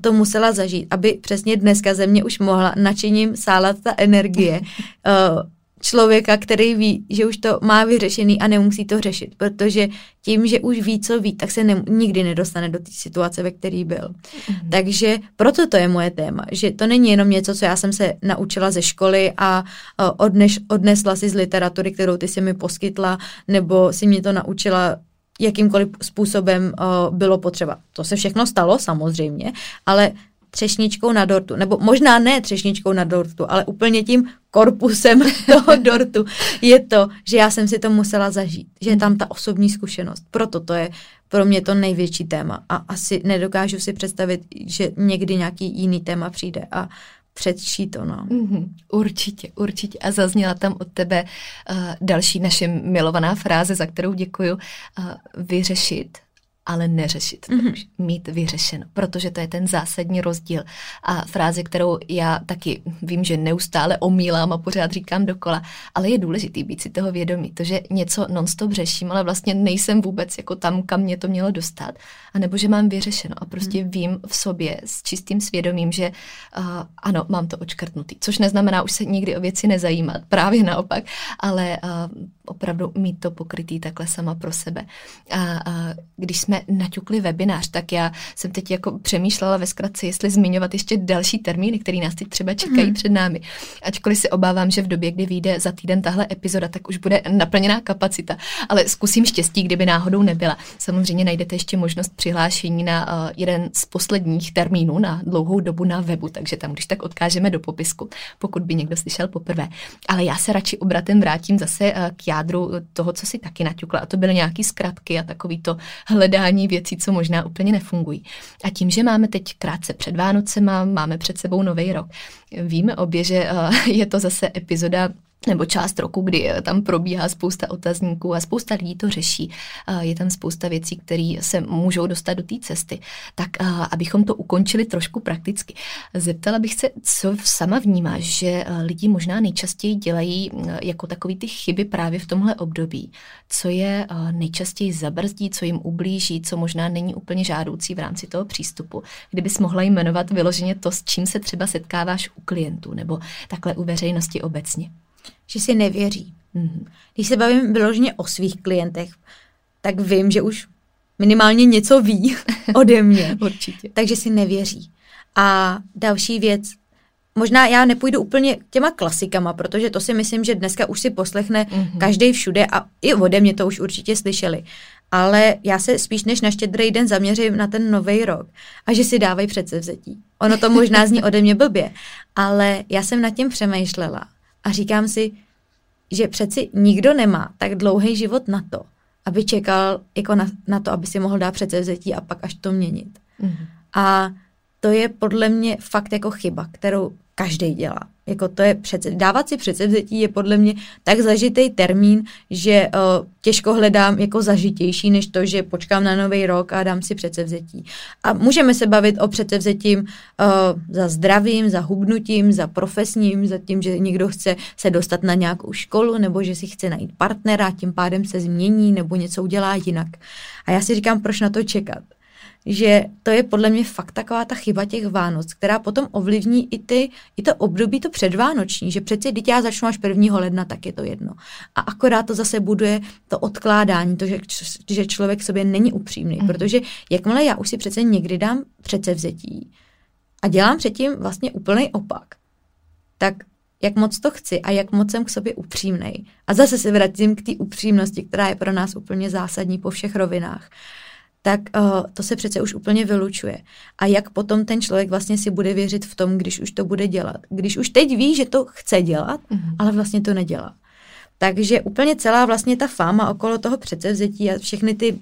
to musela zažít, aby přesně dneska ze mě už mohla nadšením sálat ta energie. (laughs) Uh, člověka, který ví, že už to má vyřešený a nemusí to řešit, protože tím, že už ví, co ví, tak se ne, nikdy nedostane do té situace, ve které byl. Mm-hmm. Takže proto to je moje téma, že to není jenom něco, co já jsem se naučila ze školy a odneš, odnesla si z literatury, kterou ty si mi poskytla, nebo si mě to naučila jakýmkoliv způsobem uh, bylo potřeba. To se všechno stalo samozřejmě, ale třešničkou na dortu, nebo možná ne třešničkou na dortu, ale úplně tím korpusem (laughs) toho dortu je to, že já jsem si to musela zažít, že je tam ta osobní zkušenost. Proto to je pro mě to největší téma a asi nedokážu si představit, že někdy nějaký jiný téma přijde a předčí to, no. Mm-hmm, určitě, určitě. A zazněla tam od tebe uh, další naše milovaná fráze, za kterou děkuju, uh, vyřešit ale neřešit, mm-hmm. mít vyřešeno, protože to je ten zásadní rozdíl. A fráze, kterou já taky vím, že neustále omílám a pořád říkám dokola, ale je důležitý být si toho vědomý. To, že něco nonstop řeším, ale vlastně nejsem vůbec jako tam, kam mě to mělo dostat. A nebo že mám vyřešeno a prostě mm. vím v sobě s čistým svědomím, že uh, ano, mám to očkrtnutý. Což neznamená už se nikdy o věci nezajímat, právě naopak, ale uh, opravdu mít to pokrytý takhle sama pro sebe. A, a když jsme naťukli webinář, tak já jsem teď jako přemýšlela ve zkratce, jestli zmiňovat ještě další termíny, které nás teď třeba čekají hmm. před námi. Ačkoliv si obávám, že v době, kdy vyjde za týden tahle epizoda, tak už bude naplněná kapacita. Ale zkusím štěstí, kdyby náhodou nebyla. Samozřejmě najdete ještě možnost přihlášení na uh, jeden z posledních termínů na dlouhou dobu na webu, takže tam když tak odkážeme do popisku, pokud by někdo slyšel poprvé. Ale já se radši obratem vrátím zase uh, k já jádru toho, co si taky naťukla. A to byly nějaký zkratky a takový to hledání věcí, co možná úplně nefungují. A tím, že máme teď krátce před Vánocema, máme před sebou nový rok. Víme obě, že je to zase epizoda nebo část roku, kdy eh, tam probíhá spousta otazníků a spousta lidí to řeší. Eh, je tam spousta věcí, které se můžou dostat do té cesty. Tak eh, abychom to ukončili trošku prakticky. Zeptala bych se, co sama vnímáš, že lidi možná nejčastěji dělají jako takový ty chyby právě v tomhle období. Co je nejčastěji zabrzdí, co jim ublíží, co možná není úplně žádoucí v rámci toho přístupu. Kdybys mohla jmenovat vyloženě to, s čím se třeba setkáváš u klientů nebo takhle u veřejnosti obecně že si nevěří. Mm-hmm. Když se bavím vyloženě o svých klientech, tak vím, že už minimálně něco ví (laughs) ode mě. Určitě. Takže si nevěří. A další věc, možná já nepůjdu úplně těma klasikama, protože to si myslím, že dneska už si poslechne mm-hmm. každý všude a i ode mě to už určitě slyšeli. Ale já se spíš než na štědrý den zaměřím na ten nový rok a že si dávají předsevzetí. Ono to možná zní ode mě blbě, ale já jsem nad tím přemýšlela a říkám si, že přeci nikdo nemá tak dlouhý život na to, aby čekal jako na, na to, aby si mohl dát předsevzetí a pak až to měnit. Mm-hmm. A to je podle mě fakt jako chyba, kterou každý dělá. Jako to je přece, dávat si předsevzetí je podle mě tak zažitý termín, že uh, těžko hledám jako zažitější, než to, že počkám na nový rok a dám si předsevzetí. A můžeme se bavit o předsevzetím uh, za zdravím, za hubnutím, za profesním, za tím, že někdo chce se dostat na nějakou školu, nebo že si chce najít partnera, tím pádem se změní, nebo něco udělá jinak. A já si říkám, proč na to čekat? Že to je podle mě fakt taková ta chyba těch Vánoc, která potom ovlivní i, ty, i to období to předvánoční, že přeci, když já začnu až 1. ledna, tak je to jedno. A akorát to zase buduje to odkládání, to, že, že člověk sobě není upřímný, mm. protože jakmile já už si přece někdy dám předsevzetí a dělám předtím vlastně úplný opak, tak jak moc to chci a jak moc jsem k sobě upřímnej. A zase se vracím k té upřímnosti, která je pro nás úplně zásadní po všech rovinách tak uh, to se přece už úplně vylučuje. A jak potom ten člověk vlastně si bude věřit v tom, když už to bude dělat. Když už teď ví, že to chce dělat, mm-hmm. ale vlastně to nedělá. Takže úplně celá vlastně ta fáma okolo toho předsevzetí a všechny ty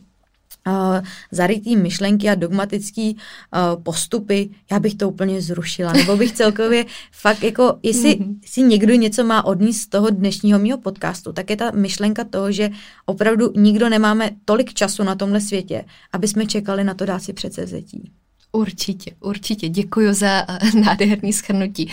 zarytý myšlenky a dogmatický uh, postupy, já bych to úplně zrušila. Nebo bych celkově (laughs) fakt jako, jestli mm-hmm. si někdo něco má odníst z toho dnešního mého podcastu, tak je ta myšlenka toho, že opravdu nikdo nemáme tolik času na tomhle světě, aby jsme čekali na to dát si předsevzetí. Určitě, určitě. Děkuji za uh, (laughs) nádherný schrnutí. Uh,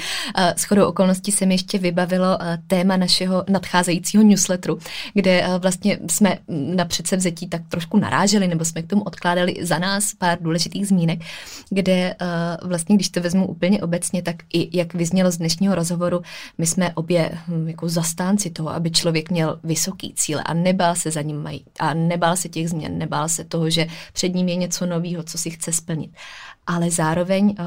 s chodou okolností se mi ještě vybavilo uh, téma našeho nadcházejícího newsletteru, kde vlastně jsme na předsevzetí tak trošku naráželi, nebo jsme k tomu odkládali za nás pár důležitých zmínek, kde vlastně, když to vezmu úplně obecně, tak i jak vyznělo z dnešního rozhovoru, my jsme obě hm, jako zastánci toho, aby člověk měl vysoký cíle a nebál se za ním mají a nebál se těch změn, nebál se toho, že před ním je něco nového, co si chce splnit ale zároveň uh,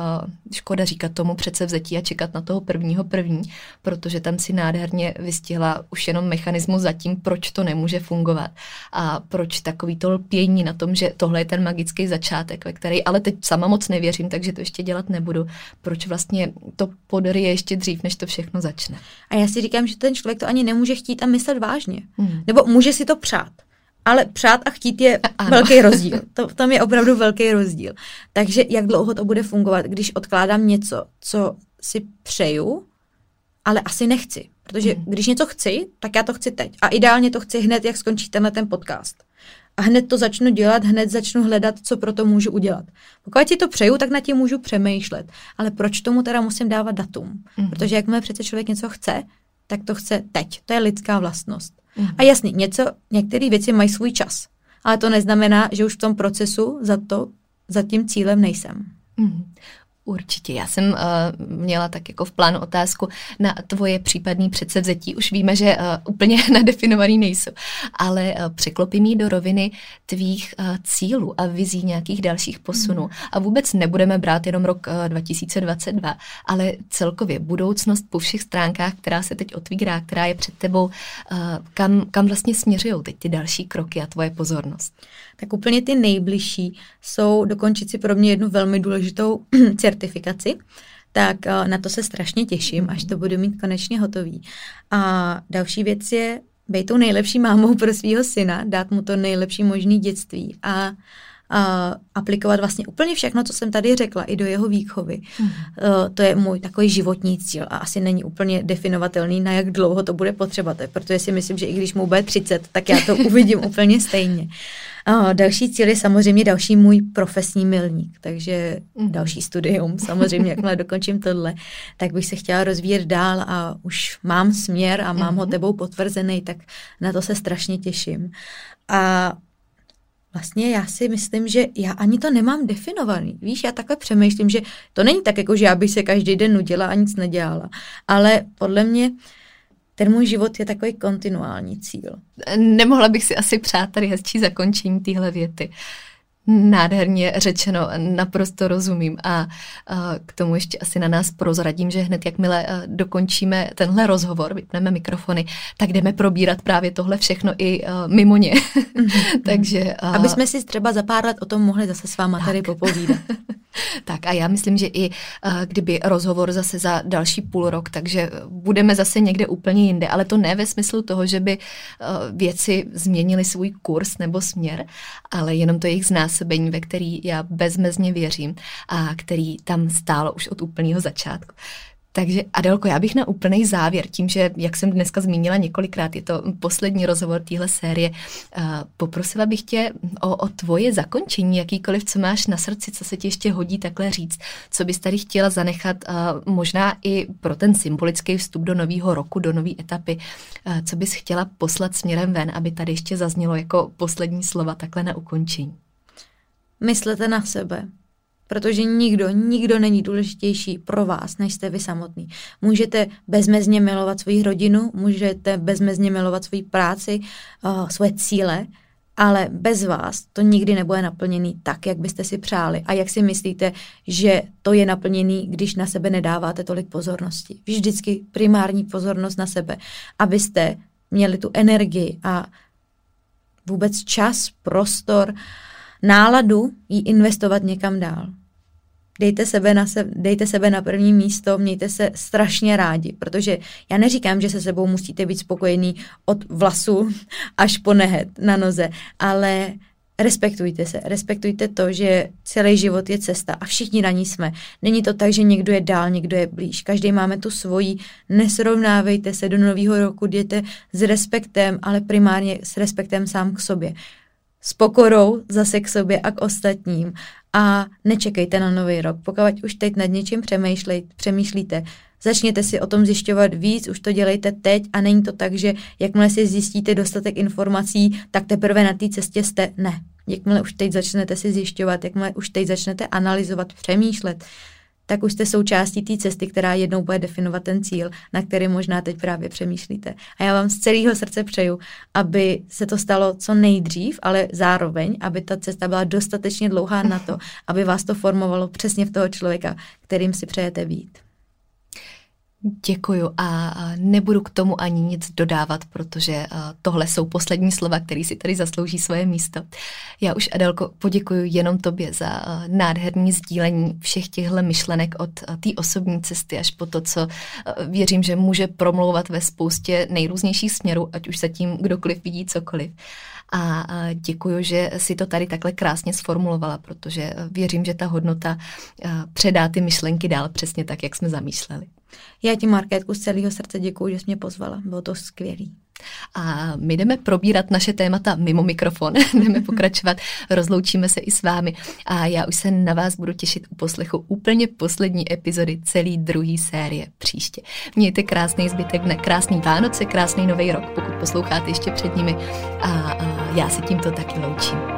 škoda říkat tomu přece vzetí a čekat na toho prvního první, protože tam si nádherně vystihla už jenom mechanismus zatím, proč to nemůže fungovat a proč takový to lpění na tom, že tohle je ten magický začátek, ve který ale teď sama moc nevěřím, takže to ještě dělat nebudu. Proč vlastně to podarí ještě dřív, než to všechno začne. A já si říkám, že ten člověk to ani nemůže chtít a myslet vážně. Hmm. Nebo může si to přát ale přát a chtít je ano. velký (laughs) rozdíl. To, tam je opravdu velký rozdíl. Takže jak dlouho to bude fungovat, když odkládám něco, co si přeju, ale asi nechci. Protože hmm. když něco chci, tak já to chci teď. A ideálně to chci hned, jak skončí tenhle ten podcast. A hned to začnu dělat, hned začnu hledat, co pro to můžu udělat. Pokud si to přeju, tak na tím můžu přemýšlet. Ale proč tomu teda musím dávat datum? Hmm. Protože jakmile přece člověk něco chce, tak to chce teď. To je lidská vlastnost. Mm. A jasně, něco, některé věci mají svůj čas, ale to neznamená, že už v tom procesu za to, za tím cílem nejsem. Mm. Určitě. Já jsem uh, měla tak jako v plánu otázku na tvoje případné předsevzetí. Už víme, že uh, úplně (laughs) nadefinovaný nejsou, ale uh, překlopím jí do roviny tvých uh, cílů a vizí nějakých dalších posunů. Mm. A vůbec nebudeme brát jenom rok uh, 2022, ale celkově budoucnost po všech stránkách, která se teď otvírá, která je před tebou, uh, kam, kam vlastně směřují teď ty další kroky a tvoje pozornost tak úplně ty nejbližší jsou dokončit si pro mě jednu velmi důležitou (clears throat) certifikaci, tak eh, na to se strašně těším, až to budu mít konečně hotový. A další věc je být tou nejlepší mámou pro svého syna, dát mu to nejlepší možné dětství a a aplikovat vlastně úplně všechno, co jsem tady řekla, i do jeho výchovy. Mm. Uh, to je můj takový životní cíl a asi není úplně definovatelný, na jak dlouho to bude potřeba, protože si myslím, že i když mu bude 30, tak já to uvidím (laughs) úplně stejně. A další cíl je samozřejmě další můj profesní milník, takže mm. další studium, samozřejmě, jakmile (laughs) dokončím tohle, tak bych se chtěla rozvíjet dál a už mám směr a mám mm. ho mhm. tebou potvrzený, tak na to se strašně těším. A vlastně já si myslím, že já ani to nemám definovaný. Víš, já takhle přemýšlím, že to není tak, jako že já bych se každý den nudila a nic nedělala. Ale podle mě ten můj život je takový kontinuální cíl. Nemohla bych si asi přát tady hezčí zakončení téhle věty. Nádherně řečeno, naprosto rozumím a, k tomu ještě asi na nás prozradím, že hned jakmile dokončíme tenhle rozhovor, vypneme mikrofony, tak jdeme probírat právě tohle všechno i mimo ně. Mm-hmm. (laughs) Takže... Aby jsme si třeba za pár let o tom mohli zase s váma tak. tady popovídat. (laughs) tak a já myslím, že i kdyby rozhovor zase za další půl rok, takže budeme zase někde úplně jinde, ale to ne ve smyslu toho, že by věci změnily svůj kurz nebo směr, ale jenom to jejich znásobení, ve který já bezmezně věřím a který tam stálo už od úplného začátku. Takže Adelko, já bych na úplný závěr, tím, že, jak jsem dneska zmínila několikrát, je to poslední rozhovor téhle série, uh, poprosila bych tě o, o tvoje zakončení, jakýkoliv, co máš na srdci, co se ti ještě hodí takhle říct, co bys tady chtěla zanechat, uh, možná i pro ten symbolický vstup do nového roku, do nové etapy, uh, co bys chtěla poslat směrem ven, aby tady ještě zaznělo jako poslední slova takhle na ukončení. Myslete na sebe, protože nikdo, nikdo není důležitější pro vás, než jste vy samotný. Můžete bezmezně milovat svoji rodinu, můžete bezmezně milovat svoji práci, uh, svoje cíle, ale bez vás to nikdy nebude naplněný tak, jak byste si přáli. A jak si myslíte, že to je naplněný, když na sebe nedáváte tolik pozornosti. Vždycky primární pozornost na sebe, abyste měli tu energii a vůbec čas, prostor, náladu jí investovat někam dál dejte sebe, na se, dejte sebe na první místo, mějte se strašně rádi, protože já neříkám, že se sebou musíte být spokojený od vlasu (laughs) až po nehet na noze, ale respektujte se, respektujte to, že celý život je cesta a všichni na ní jsme. Není to tak, že někdo je dál, někdo je blíž. Každý máme tu svoji, nesrovnávejte se do nového roku, jděte s respektem, ale primárně s respektem sám k sobě. S pokorou zase k sobě a k ostatním a nečekejte na nový rok. Pokud už teď nad něčím přemýšlíte, začněte si o tom zjišťovat víc, už to dělejte teď a není to tak, že jakmile si zjistíte dostatek informací, tak teprve na té cestě jste. Ne. Jakmile už teď začnete si zjišťovat, jakmile už teď začnete analyzovat, přemýšlet, tak už jste součástí té cesty, která jednou bude definovat ten cíl, na který možná teď právě přemýšlíte. A já vám z celého srdce přeju, aby se to stalo co nejdřív, ale zároveň, aby ta cesta byla dostatečně dlouhá na to, aby vás to formovalo přesně v toho člověka, kterým si přejete být. Děkuju a nebudu k tomu ani nic dodávat, protože tohle jsou poslední slova, které si tady zaslouží svoje místo. Já už, Adelko, poděkuji jenom tobě za nádherný sdílení všech těchto myšlenek od té osobní cesty až po to, co věřím, že může promlouvat ve spoustě nejrůznějších směrů, ať už se tím kdokoliv vidí cokoliv. A děkuji, že si to tady takhle krásně sformulovala, protože věřím, že ta hodnota předá ty myšlenky dál přesně tak, jak jsme zamýšleli. Já ti, Markétku, z celého srdce děkuji, že jsi mě pozvala. Bylo to skvělý. A my jdeme probírat naše témata mimo mikrofon, (laughs) jdeme pokračovat, rozloučíme se i s vámi a já už se na vás budu těšit u poslechu úplně poslední epizody celý druhý série příště. Mějte krásný zbytek dne, krásný Vánoce, krásný nový rok, pokud posloucháte ještě před nimi a, a já se tímto taky loučím.